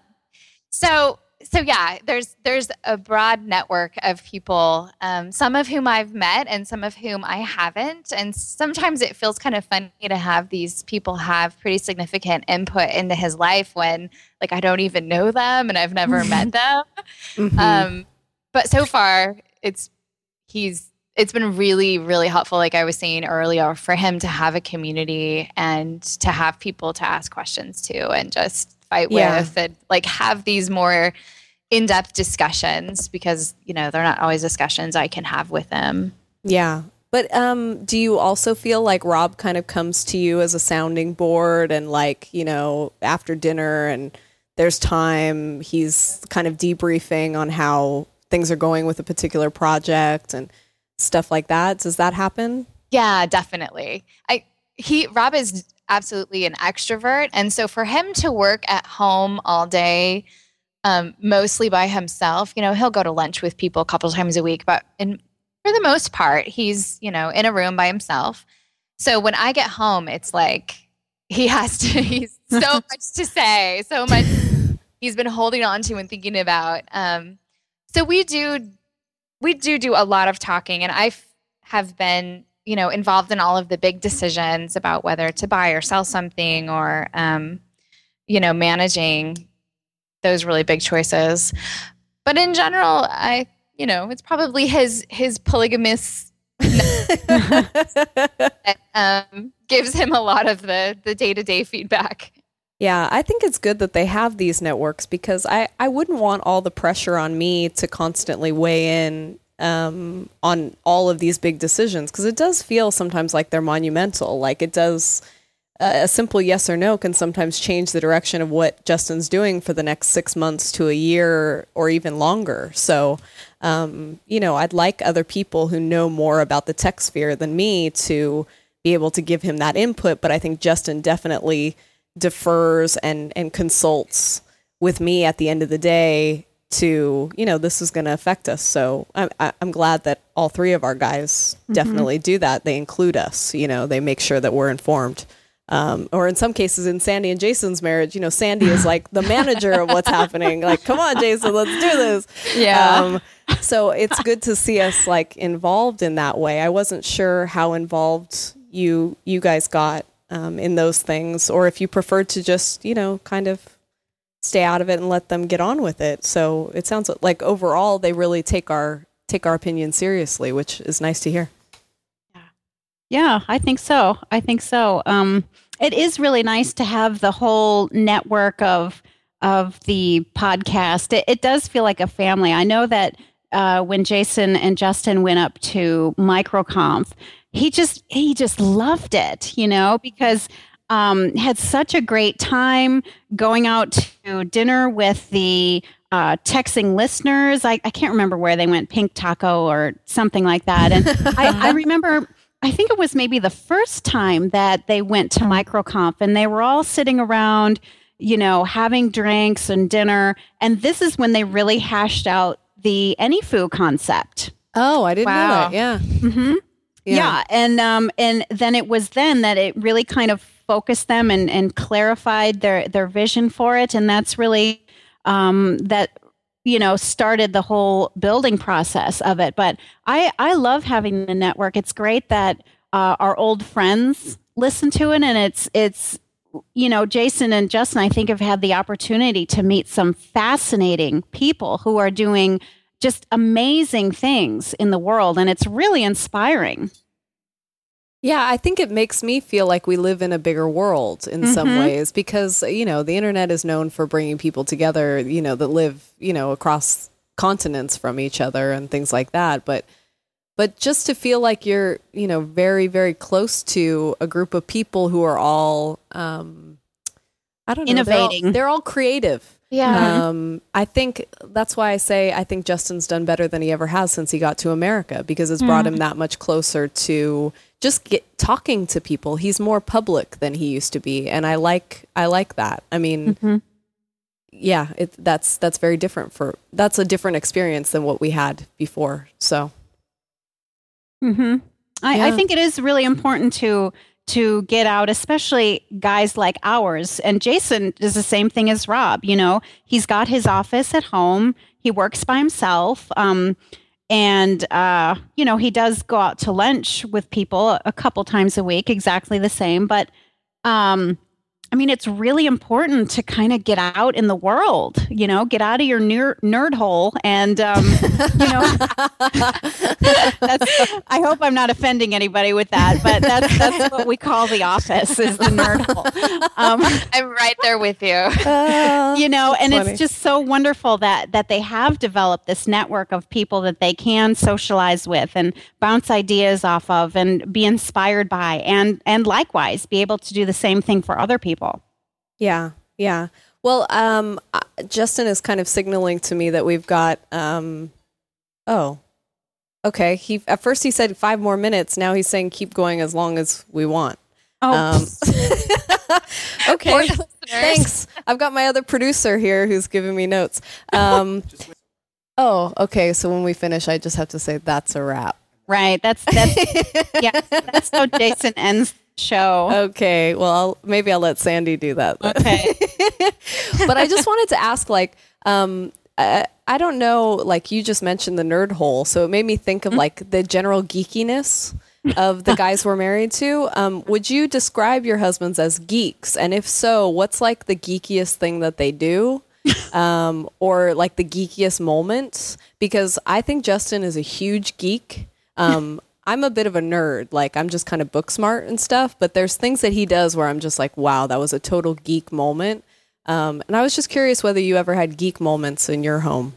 so so yeah, there's there's a broad network of people, um, some of whom I've met and some of whom I haven't. And sometimes it feels kind of funny to have these people have pretty significant input into his life when like I don't even know them and I've never met them. Mhm. Um, but so far, it's he's it's been really really helpful. Like I was saying earlier, for him to have a community and to have people to ask questions to and just fight Yeah. with and like have these more in-depth discussions because you know they're not always discussions I can have with them. Yeah. But um, do you also feel like Rob kind of comes to you as a sounding board and like, you know, after dinner and there's time, he's kind of debriefing on how things are going with a particular project and stuff like that? Does that happen? Yeah, definitely. I he Rob is absolutely an extrovert, and so for him to work at home all day, um, mostly by himself, you know, he'll go to lunch with people a couple times a week, but in for the most part, he's you know in a room by himself. So when I get home, it's like he has to. He's so much to say, so much he's been holding on to and thinking about. Um, so we do we do do a lot of talking and i have been you know involved in all of the big decisions about whether to buy or sell something or um, you know managing those really big choices but in general i you know it's probably his his polygamous that um, gives him a lot of the the day-to-day feedback Yeah, I think it's good that they have these networks because I, I wouldn't want all the pressure on me to constantly weigh in um, on all of these big decisions because it does feel sometimes like they're monumental. Like it does, a simple yes or no can sometimes change the direction of what Justin's doing for the next six months to a year or even longer. So, um, you know, I'd like other people who know more about the tech sphere than me to be able to give him that input. But I think Justin definitely defers and and consults with me at the end of the day to you know this is going to affect us so I'm, I- I'm glad that all three of our guys definitely do that they include us you know they make sure that we're informed um, or in some cases in sandy and jason's marriage you know sandy is like the manager of what's happening like come on jason let's do this um, so it's good to see us like involved in that way i wasn't sure how involved you you guys got um, in those things, or if you preferred to just, you know, kind of stay out of it and let them get on with it. So it sounds like overall they really take our take our opinion seriously, which is nice to hear. Yeah, I think so. I think so. Um, it is really nice to have the whole network of of the podcast. It, it does feel like a family. I know that uh, when Jason and Justin went up to MicroConf, he just he just loved it, you know, because um, had such a great time going out to dinner with the uh, TechZing listeners. I, I can't remember where they went, Pink Taco or something like that. And I, I remember, I think it was maybe the first time that they went to MicroConf and they were all sitting around, you know, having drinks and dinner. And this is when they really hashed out the AnyFu concept. Oh, I didn't know that. Yeah. Mm-hmm. Yeah. and um, and then it was then that it really kind of focused them and and clarified their their vision for it, and that's really um, that you know started the whole building process of it. But I I love having the network. It's great that uh, our old friends listen to it, and it's it's you know Jason and Justin I think have had the opportunity to meet some fascinating people who are doing just amazing things in the world and it's really inspiring Yeah, I think it makes me feel like we live in a bigger world in some Mhm. ways because, you know, the internet is known for bringing people together, you know, that live, you know, across continents from each other and things like that. But, but just to feel like you're, you know, very, very close to a group of people who are all, um, I don't know, they're all- Innovating. they're all creative. Yeah. Um, I think that's why I say I think Justin's done better than he ever has since he got to America because it's brought him that much closer to just get talking to people. He's more public than he used to be, and I like I like that. I mean, Mhm. yeah, it, that's that's very different for that's a different experience than what we had before. So mm-hmm. I, I think it is really important to to get out, especially guys like ours. And Jason is the same thing as Rob. You know, he's got his office at home. He works by himself. Um, and uh, you know, he does go out to lunch with people a couple times a week, exactly the same. But um, I mean, it's really important to kind of get out in the world. You know, get out of your ner- nerd hole, and um, you know, that's, I hope I'm not offending anybody with that, but that's that's what we call the office is the nerd hole. Um, I'm right there with you. you know, and funny. it's just so wonderful that that they have developed this network of people that they can socialize with and bounce ideas off of and be inspired by, and and likewise be able to do the same thing for other people. Yeah, yeah. Well, um, uh, Justin is kind of signaling to me that we've got. Um, oh, okay. He at first he said five more minutes. Now he's saying keep going as long as we want. Oh, Um, okay. Thanks. I've got my other producer here who's giving me notes. Um, oh, okay. So when we finish, I just have to say that's a wrap. right. That's that's yeah. That's how Jason ends the show. Okay. Well, I'll, maybe I'll let Sandy do that. then. Okay. but I just wanted to ask, like, um, I, I don't know, like you just mentioned the nerd hole, so it made me think of like the general geekiness of the guys we're married to. Um, would you describe your husbands as geeks? And if so, what's like the geekiest thing that they do? um, or like the geekiest moments? Because I think Justin is a huge geek. Um, I'm a bit of a nerd. Like I'm just kind of book smart and stuff, but there's things that he does where I'm just like, wow, that was a total geek moment. Um, and I was just curious whether you ever had geek moments in your home.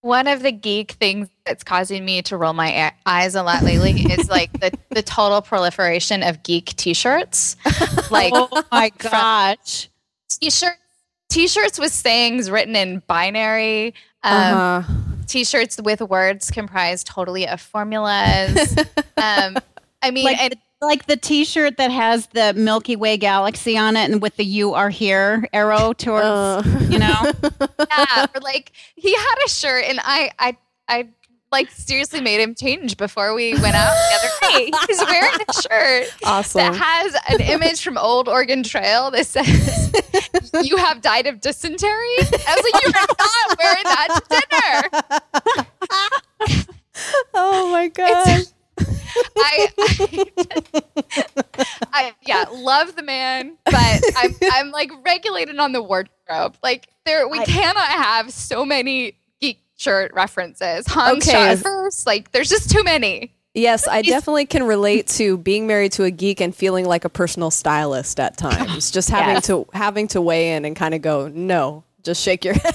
One of the geek things that's causing me to roll my a- eyes a lot lately is like the, the total proliferation of geek t-shirts. Like oh my gosh. t-shirts t-shirts with sayings written in binary, um, Uh-huh. T-shirts with words comprised totally of formulas. um, I mean, Like and like the T-shirt that has the Milky Way galaxy on it, and with the "You Are Here" arrow towards Uh, you know. yeah, or like he had a shirt, and I, I, I like seriously made him change before we went out the other day. He's wearing a shirt awesome. that has an image from Old Oregon Trail that says, "You have died of dysentery." I was like, "You are not wearing that to dinner." oh my god. I, I, I, yeah, love the man, but I'm, I'm like regulated on the wardrobe. Like there, we I- cannot have so many shirt references. Hans Okay. shot first, like there's just too many. Yes, I definitely can relate to being married to a geek and feeling like a personal stylist at times. Just having Yes. to having to weigh in and kind of go, no, just shake your head.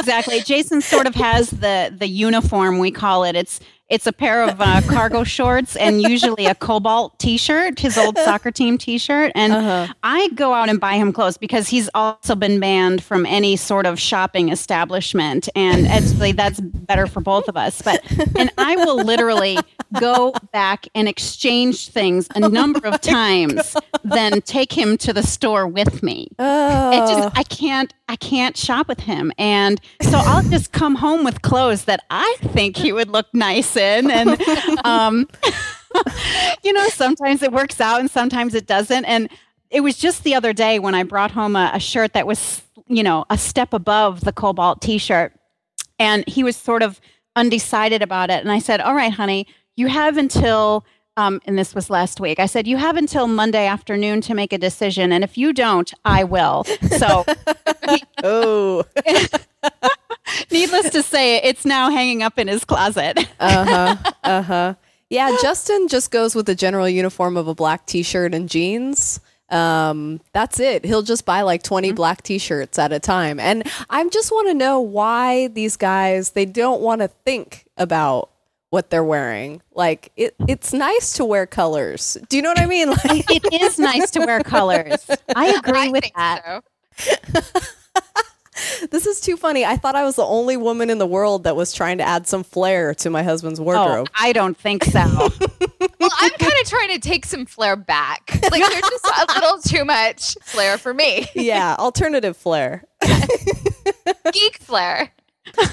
exactly. Jason sort of has the the uniform we call it. It's It's a pair of uh, cargo shorts and usually a cobalt T-shirt, his old soccer team T-shirt. And Uh-huh. I go out and buy him clothes because he's also been banned from any sort of shopping establishment, and actually that's better for both of us. But and I will literally go back and exchange things a number of times, then take him to the store with me Oh. it just I can't I can't shop with him and so I'll just come home with clothes that I think he would look nice in and um you know sometimes it works out and sometimes it doesn't. And it was just the other day when I brought home a, a shirt that was you know a step above the cobalt t-shirt. And he was sort of undecided about it. And I said all right honey you have until um, and this was last week. I said, You have until Monday afternoon to make a decision. And if you don't, I will. So, oh. needless to say, it's now hanging up in his closet. Uh huh. Uh huh. Yeah, Justin just goes with the general uniform of a black T-shirt and jeans. Um, that's it. He'll just buy like 20 black T-shirts at a time, and I just want to know why these guys they don't want to think about what they're wearing. Like it, it's nice to wear colors. Do you know what I mean? Like, it is nice to wear colors. I agree I with think that. so. this is too funny. I thought I was the only woman in the world that was trying to add some flair to my husband's Oh, wardrobe. I don't think so. Well, I'm kind of trying to take some flair back. Like there's just a little too much flair for me. yeah, alternative flair. Geek flair.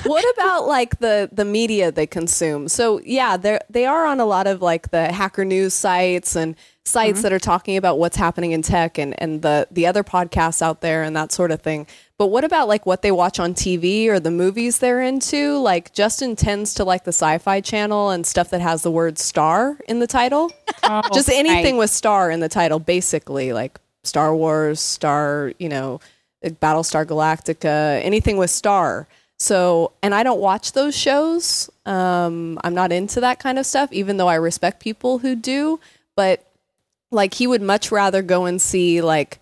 What about like the the media they consume? So yeah, they they are on a lot of like the hacker news sites and sites mm-hmm. that are talking about what's happening in tech and and the the other podcasts out there and that sort of thing. But what about like what they watch on TV or the movies they're into? Like Justin tends to like the Sci-Fi Channel and stuff that has the word star in the title. Oh, Just anything right. with star in the title, basically, like Star Wars, Star, you know, like Battlestar Galactica, anything with star. So, and I don't watch those shows. Um, I'm not into that kind of stuff, even though I respect people who do. But like, he would much rather go and see like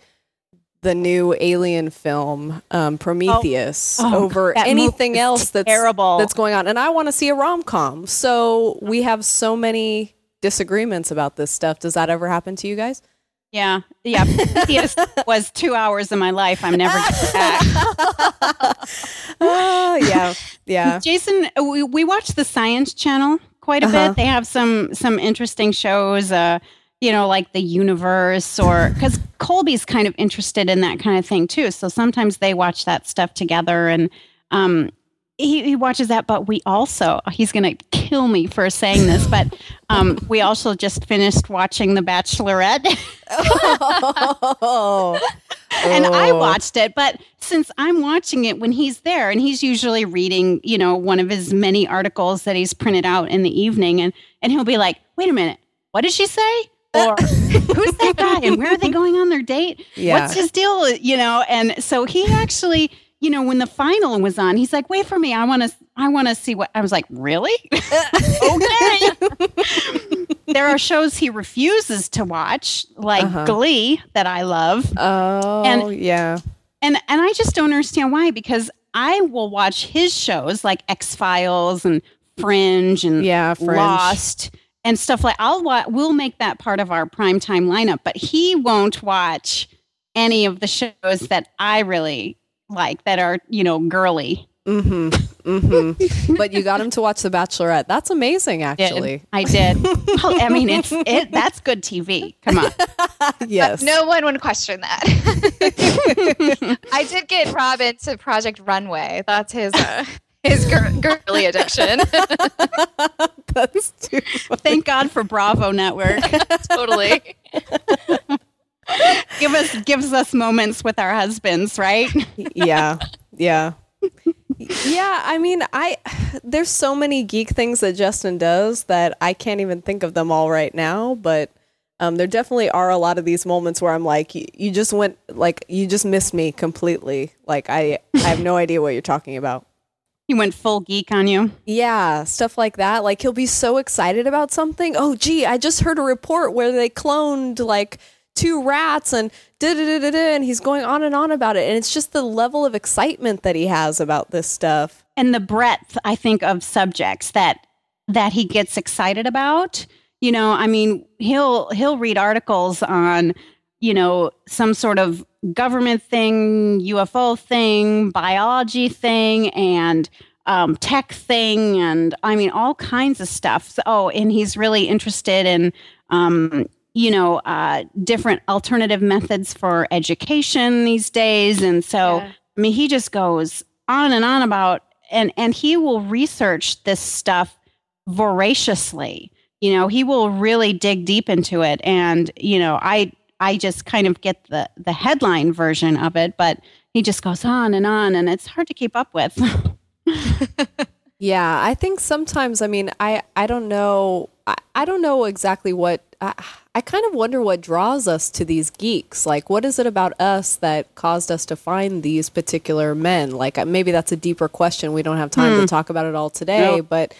the new Alien film, um, Prometheus, Oh, over that anything else that's terrible. that's going on. And I want to see a rom com. So we have so many disagreements about this stuff. Does that ever happen to you guys? Yeah, yeah. Prometheus was two hours of my life. I'm never getting back. Oh, yeah. Yeah. Jason, we, we watch the Science Channel quite a Uh-huh. bit. They have some some interesting shows. Uh, you know, like the universe, or because Colby's kind of interested in that kind of thing too. So sometimes they watch that stuff together, and um, he, he watches that. But we also, he's going to kill me for saying this, but um, we also just finished watching The Bachelorette. oh. and I Oh. watched it, but since I'm watching it when he's there, and he's usually reading, you know, one of his many articles that he's printed out in the evening, and and he'll be like, "Wait a minute, what did she say?" Or who's that guy, and where are they going on their date? Yeah. What's his deal? You know, and so he actually, you know, when the final was on, he's like, "Wait for me, I want to, I want to see what." I was like, "Really?" okay. there are shows he refuses to watch, like Uh-huh. Glee, that I love Oh, And- yeah. and and I just don't understand why because I will watch his shows like X Files and Fringe and Yeah, Fringe. Lost and stuff like I'll wa- we'll make that part of our primetime lineup, but he won't watch any of the shows that I really like that are you know girly. Mm-hmm. Mm-hmm. but you got him to watch The Bachelorette. That's amazing, actually. I did. Well, I mean, it's it. That's good TV. Come on. yes. No one would question that. I did get Rob into Project Runway. That's his uh, his gir- girly addiction. That's too Thank God for Bravo Network. totally. Give us gives us moments with our husbands, right? yeah yeah. Yeah i mean i there's so many geek things that justin does that i can't even think of them all right now but um, there definitely are a lot of these moments where i'm like you, you just went like you just missed me completely. Like i i have no idea what you're talking about. He went full geek on you. yeah stuff like that. Like he'll be so excited about something. Oh gee i just heard a report where they cloned like two rats and da da da da and he's going on and on about it and it's just the level of excitement that he has about this stuff and the breadth i think of subjects that that he gets excited about. You know, I mean, he'll he'll read articles on, you know, some sort of government thing, UFO thing, biology thing, and um, tech thing, and I mean, all kinds of stuff. So, oh, and he's really interested in, um, you know, uh, different alternative methods for education these days. And so, Yeah. I mean, he just goes on and on about, and and he will research this stuff voraciously. You know, he will really dig deep into it, and you know, I I just kind of get the the headline version of it, but he just goes on and on, and it's hard to keep up with. Yeah, I think sometimes. I mean, I I don't know. I, I don't know exactly what. I, I kind of wonder what draws us to these geeks. Like, what is it about us that caused us to find these particular men? Like, uh, maybe that's a deeper question. We don't have time to talk about it all today. Nope. But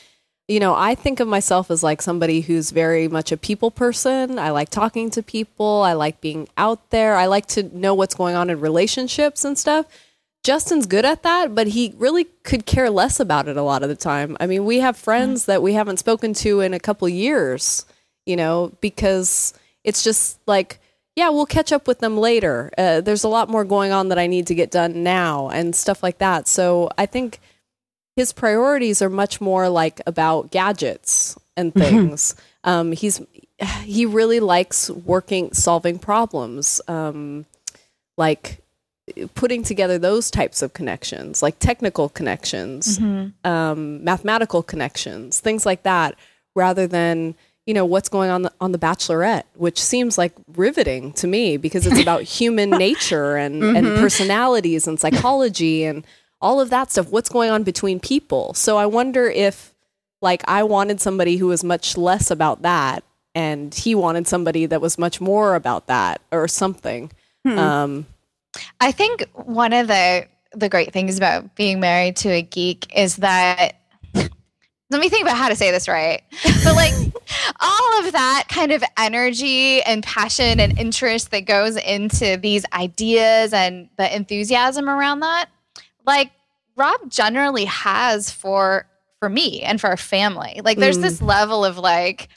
you know, I think of myself as like somebody who's very much a people person. I like talking to people. I like being out there. I like to know what's going on in relationships and stuff. Justin's good at that, but he really could care less about it a lot of the time. I mean, we have friends that we haven't spoken to in a couple years, you know, because it's just like, yeah, we'll catch up with them later. Uh, there's a lot more going on that I need to get done now and stuff like that. So I think his priorities are much more like about gadgets and things. um, he's he really likes working, solving problems, um, like putting together those types of connections, like technical connections, um, mathematical connections, things like that, rather than you know what's going on the, on the Bachelorette, which seems like riveting to me because it's about human nature and and personalities and psychology and all of that stuff. What's going on between people? So I wonder if like I wanted somebody who was much less about that, and he wanted somebody that was much more about that or something. Um, I think one of the the great things about being married to a geek is that let me think about how to say this right. But like all of that kind of energy and passion and interest that goes into these ideas and the enthusiasm around that, like Rob generally has for for me and for our family. Like there's this mm. level of like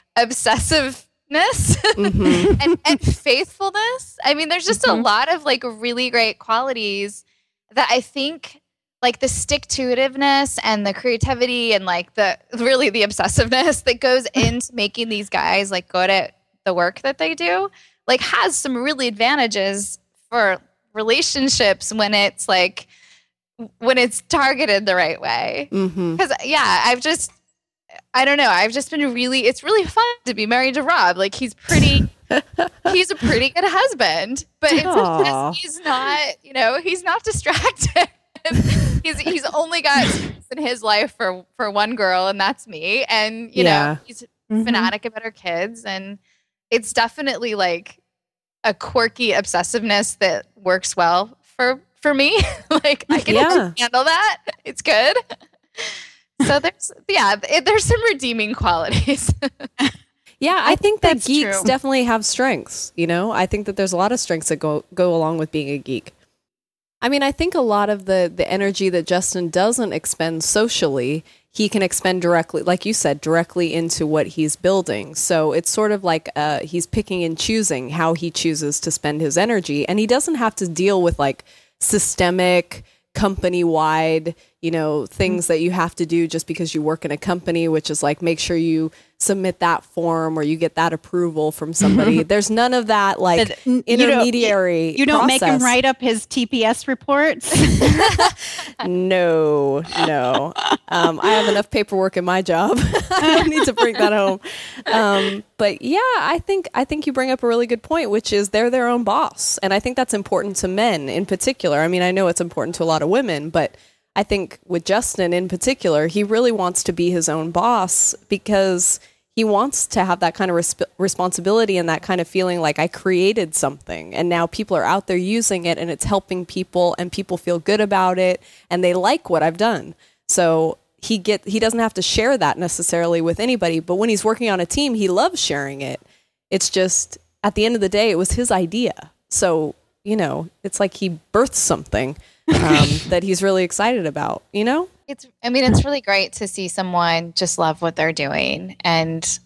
mhm. and, and faithfulness. I mean, there's just a Mhm. lot of like really great qualities that I think like the stick to itiveness and the creativity and like the really the obsessiveness that goes into making these guys like good at the work that they do like has some really advantages for relationships when it's like when it's targeted the right way because yeah i've just i don't know. I've just been really it's really fun to be married to rob. Like he's pretty he's a pretty good husband but just he's not you know he's not distracted. He's he's only got in his life for for one girl and that's me. And you Yeah. know he's Mhm. fanatic about our kids and it's definitely like a quirky obsessiveness that works well for for me. Like i can Yeah. handle that. It's good so there's yeah it, there's some redeeming qualities Yeah, I, think that geeks true. definitely have strengths. You know, I think that there's a lot of strengths that go go along with being a geek. I mean, I think a lot of the the energy that Justin doesn't expend socially, he can expend directly, like you said, directly into what he's building. So it's sort of like uh, he's picking and choosing how he chooses to spend his energy, and he doesn't have to deal with like systemic company wide you know things that you have to do just because you work in a company which is like make sure you submit that form or you get that approval from somebody. There's none of that like n- you don't- intermediary You don't make him write up his TPS reports. no no. Um, i have enough paperwork in my job. I don't need to bring that home. Um, but yeah i think i think you bring up a really good point which is they're their own boss. And i think that's important to men in particular. I mean i know it's important to a lot of women but i think with justin in particular he really wants to be his own boss because he wants to have that kind of resp- responsibility and that kind of feeling like I created something and now people are out there using it and it's helping people and people feel good about it and they like what I've done. So he get he doesn't have to share that necessarily with anybody, but when he's working on a team, he loves sharing it. It's just at the end of the day it was his idea. So, you know, it's like he birthed something. um, that he's really excited about. You know, It's I mean, it's really great to see someone just love what they're doing and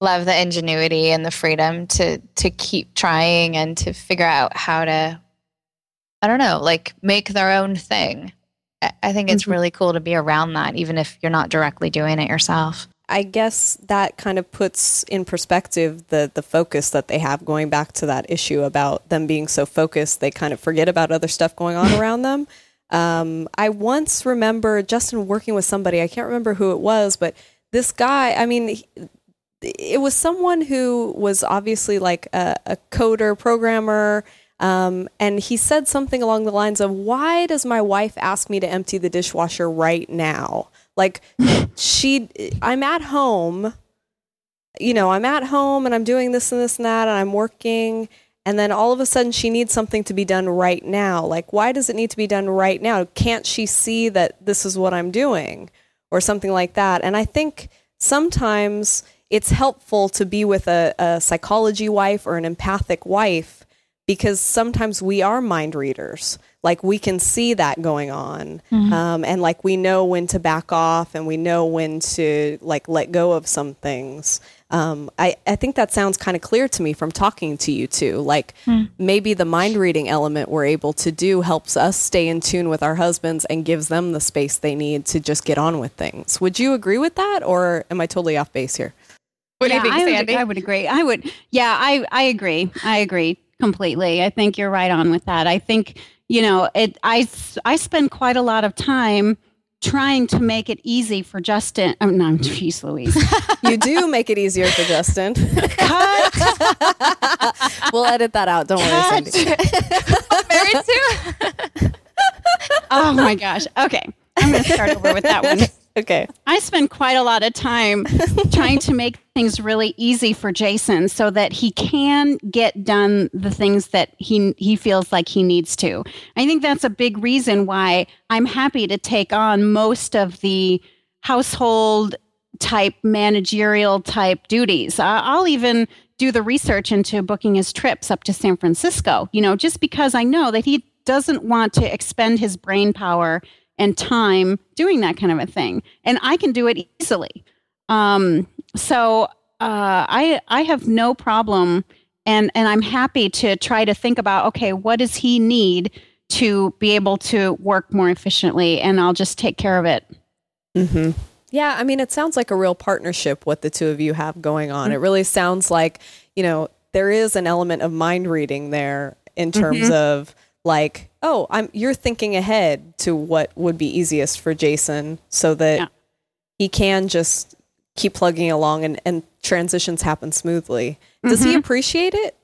love the ingenuity and the freedom to to keep trying and to figure out how to I don't know, like make their own thing. I- think it's Mhm. really cool to be around that even if you're not directly doing it yourself. I guess that kind of puts in perspective the the focus that they have. Going back to that issue about them being so focused, they kind of forget about other stuff going on around them. Um, I once remember Justin working with somebody. I can't remember who it was, but this guy. I mean, he- it was someone who was obviously like a, a coder programmer. Um, and he said something along the lines of, Why does my wife ask me to empty the dishwasher right now? Like, she, I'm at home, you know, I'm at home and I'm doing this and this and that, and I'm working. And then all of a sudden, she needs something to be done right now. Like, why does it need to be done right now? Can't she see that this is what I'm doing? Or something like that. And I think sometimes it's helpful to be with a, a psychology wife or an empathic wife because sometimes we are mind readers. Like we can see that going on, um, and like we know when to back off, and we know when to like let go of some things. Um, I I think that sounds kind of clear to me from talking to you too. Like maybe the mind reading element we're able to do helps us stay in tune with our husbands and gives them the space they need to just get on with things. Would you agree with that, or am I totally off base here? What yeah, do you think, I would, Sandy? I would agree. I would. Yeah, I I agree. I agree completely. I think you're right on with that. I think you know it. I I spend quite a lot of time trying to make it easy for Justin. Oh no, mm. jeez, Louise. You do make it easier for Justin. we'll edit that out. Don't worry, Cindy. Married to? oh my gosh. Okay, I'm going to start over with that one. Okay. I spend quite a lot of time trying to make things really easy for Jason so that he can get done the things that he he feels like he needs to. I think that's a big reason why I'm happy to take on most of the household type managerial type duties. I'll even do the research into booking his trips up to San Francisco, you know, just because I know that he doesn't want to expend his brain power and time doing that kind of a thing. And I can do it easily. Um, so uh, I I have no problem and and I'm happy to try to think about okay, what does he need to be able to work more efficiently and I'll just take care of it. Mm-hmm. Yeah, I mean, it sounds like a real partnership what the two of you have going on. It really sounds like, you know, there is an element of mind reading there in terms of like, oh, I'm you're thinking ahead to what would be easiest for Jason so that Yeah. he can just keep plugging along and, and transitions happen smoothly. Does he Mhm. appreciate it?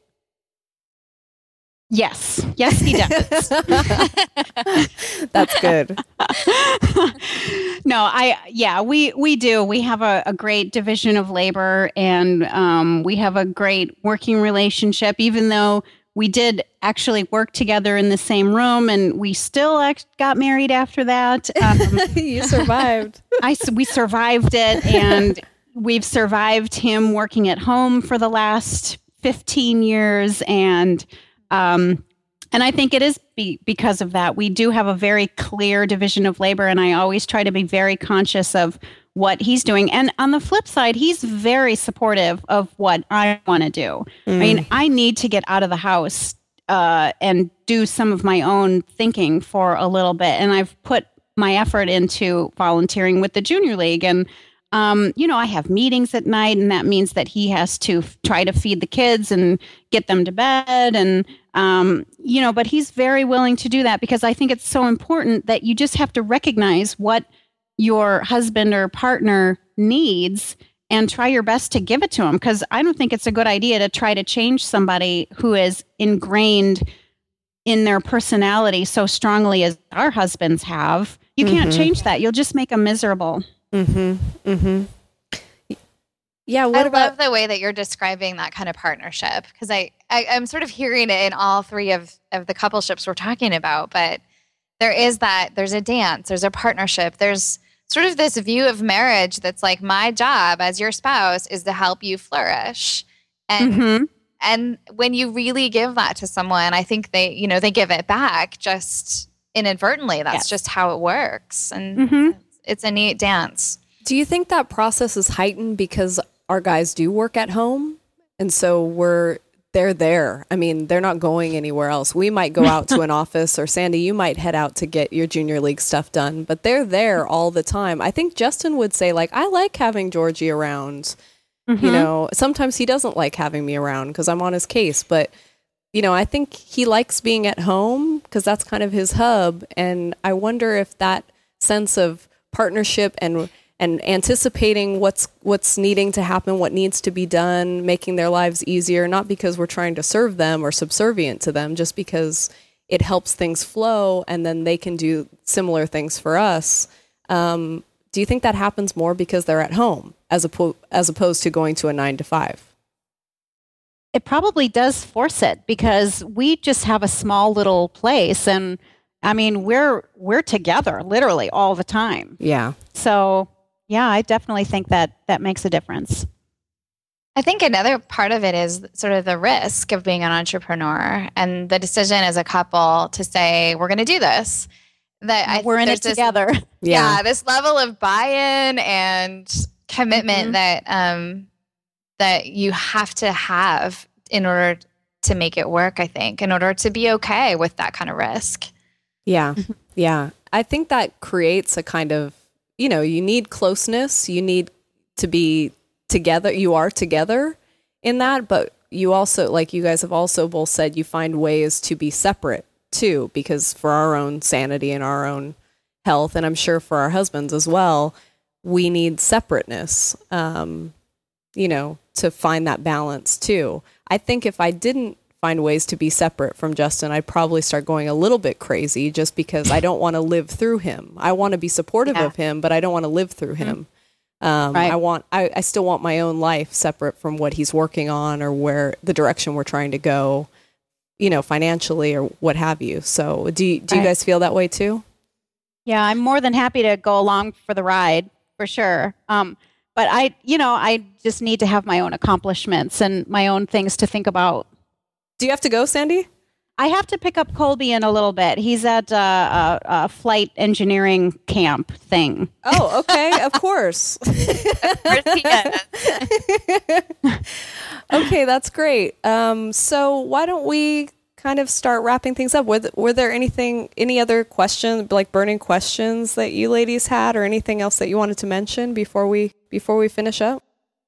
Yes. Yes, he does. That's good. no, I yeah, we we do. We have a, a great division of labor, and um, we have a great working relationship. Even though we did actually work together in the same room, and we still act- got married after that. Um, you survived. I we survived it, and we've survived him working at home for the last fifteen years, and um, and I think it is be, because of that. We do have a very clear division of labor, and I always try to be very conscious of what he's doing. And on the flip side, he's very supportive of what I want to do. I mean, I need to get out of the house uh, and do some of my own thinking for a little bit. And I've put my effort into volunteering with the Junior League. And, um, you know, I have meetings at night, and that means that he has to f- try to feed the kids and get them to bed. And, um, you know, but he's very willing to do that because I think it's so important that you just have to recognize what your husband or partner needs and try your best to give it to them because I don't think it's a good idea to try to change somebody who is ingrained in their personality so strongly as our husbands have. You can't Mhm. change that. You'll just make them miserable. Mm-hmm. Mm-hmm. Yeah. What I about love the way that you're describing that kind of partnership because I, I I'm sort of hearing it in all three of of the coupleships we're talking about. But there is that there's a dance, there's a partnership, there's sort of this view of marriage that's like my job as your spouse is to help you flourish, and Mhm. and when you really give that to someone, I think they you know they give it back just inadvertently. That's Yes. just how it works. And Mhm. it's a neat dance. Do you think that process is heightened because our guys do work at home? And so we're they're there. I mean, they're not going anywhere else. We might go out to an office or Sandy, you might head out to get your junior league stuff done, but they're there all the time. I think Justin would say like I like having Georgie around. Mm-hmm. You know, sometimes he doesn't like having me around because I'm on his case, but you know, I think he likes being at home because that's kind of his hub. And I wonder if that sense of partnership and and anticipating what's what's needing to happen, what needs to be done, making their lives easier, not because we're trying to serve them or subservient to them, just because it helps things flow, and then they can do similar things for us. Um, do you think that happens more because they're at home as oppo- as opposed to going to a nine to five? it probably does force it because we just have a small little place and I mean we're we're together literally all the time. Yeah. So yeah, I definitely think that that makes a difference. I think another part of it is sort of the risk of being an entrepreneur and the decision as a couple to say, we're going to do this. That I we're in it this- together. yeah. this level of buy-in and commitment Mhm. that um that you have to have in order to make it work i think in order to be okay with that kind of risk Yeah. Yeah. I think that creates a kind of, you know, you need closeness, you need to be together, you are together in that, but you also, like you guys have also both said, you find ways to be separate too, because for our own sanity and our own health, and I'm sure for our husbands as well, we need separateness, um, you know, to find that balance too. I think if I didn't find ways to be separate from Justin, I'd probably start going a little bit crazy just because I don't want to live through him. I want to be supportive Yeah. of him, but I don't want to live through him. Um, Right. I want, I, I still want my own life separate from what he's working on or where the direction we're trying to go, you know, financially or what have you. So, do you, do you guys feel that way too? Yeah, I'm more than happy to go along for the ride for sure. Um, but I, you know, I just need to have my own accomplishments and my own things to think about. Do you have to go, Sandy? I have to pick up Colby in a little bit. He's at uh, a, a flight engineering camp thing. Oh, okay, of course. okay, that's great. Um, so why don't we kind of start wrapping things up? Were, th- were there anything, any other questions, like burning questions that you ladies had, or anything else that you wanted to mention before we before we finish up?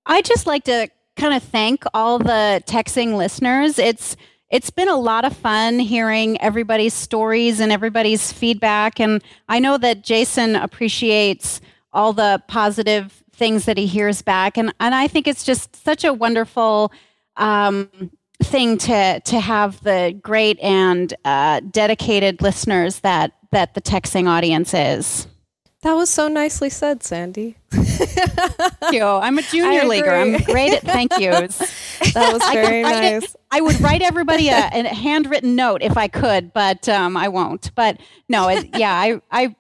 I just like to kind of thank all the TechZing listeners. It's it's been a lot of fun hearing everybody's stories and everybody's feedback and I know that Jason appreciates all the positive things that he hears back and and I think it's just such a wonderful um, thing to to have the great and uh, dedicated listeners that that the TechZing audience is. That was so nicely said, Sandy. Thank you. I'm a junior leaguer. I'm great at thank yous. That was I very it- nice. I would write everybody a, a handwritten note if I could, but um, I won't. But no, it, yeah, I, I,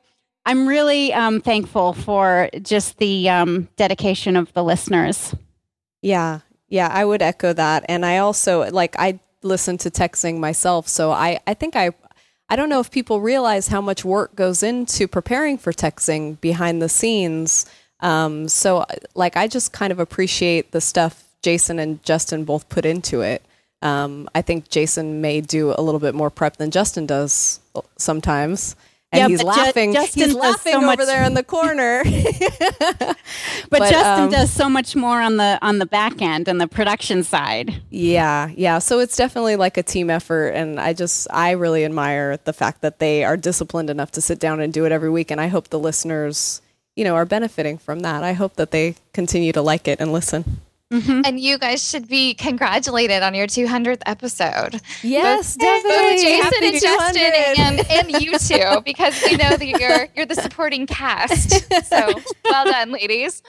I'm really um, thankful for just the um, dedication of the listeners. Yeah, yeah, I would echo that. And I also like I listen to TechZing myself, so I I think I I don't know if people realize how much work goes into preparing for TechZing behind the scenes. Um, so like I just kind of appreciate the stuff Jason and Justin both put into it. Um, I think Jason may do a little bit more prep than Justin does sometimes. And Yeah, he's but Ju- laughing. Justin he's laughing so over much- there in the corner. But, But, Justin um, does so much more on the on the back end and the production side. Yeah, yeah. So it's definitely like a team effort. And I just, I really admire the fact that they are disciplined enough to sit down and do it every week. And I hope the listeners, you know, are benefiting from that. I hope that they continue to like it and listen. Mm-hmm. and you guys should be congratulated on your 200th episode Yes, both definitely. Jason Happy and Justin and, and you two because we know that you're you're the supporting cast. So well done, ladies.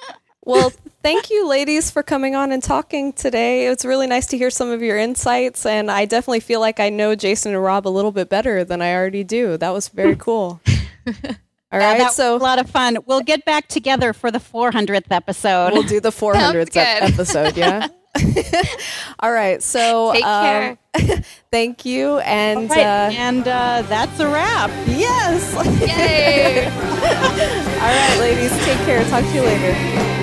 well, thank you, ladies, for coming on and talking today. It was really nice to hear some of your insights. And I definitely feel like I know Jason and Rob a little bit better than I already do. That was very cool. All Yeah, right. that so a lot of fun. We'll get back together for the 400th episode. We'll do the 400th ep- episode, yeah? All right. So Take um, thank you. And Right, uh, and uh, that's a wrap. yes. Yay! All right, ladies. Take care. Talk to you later.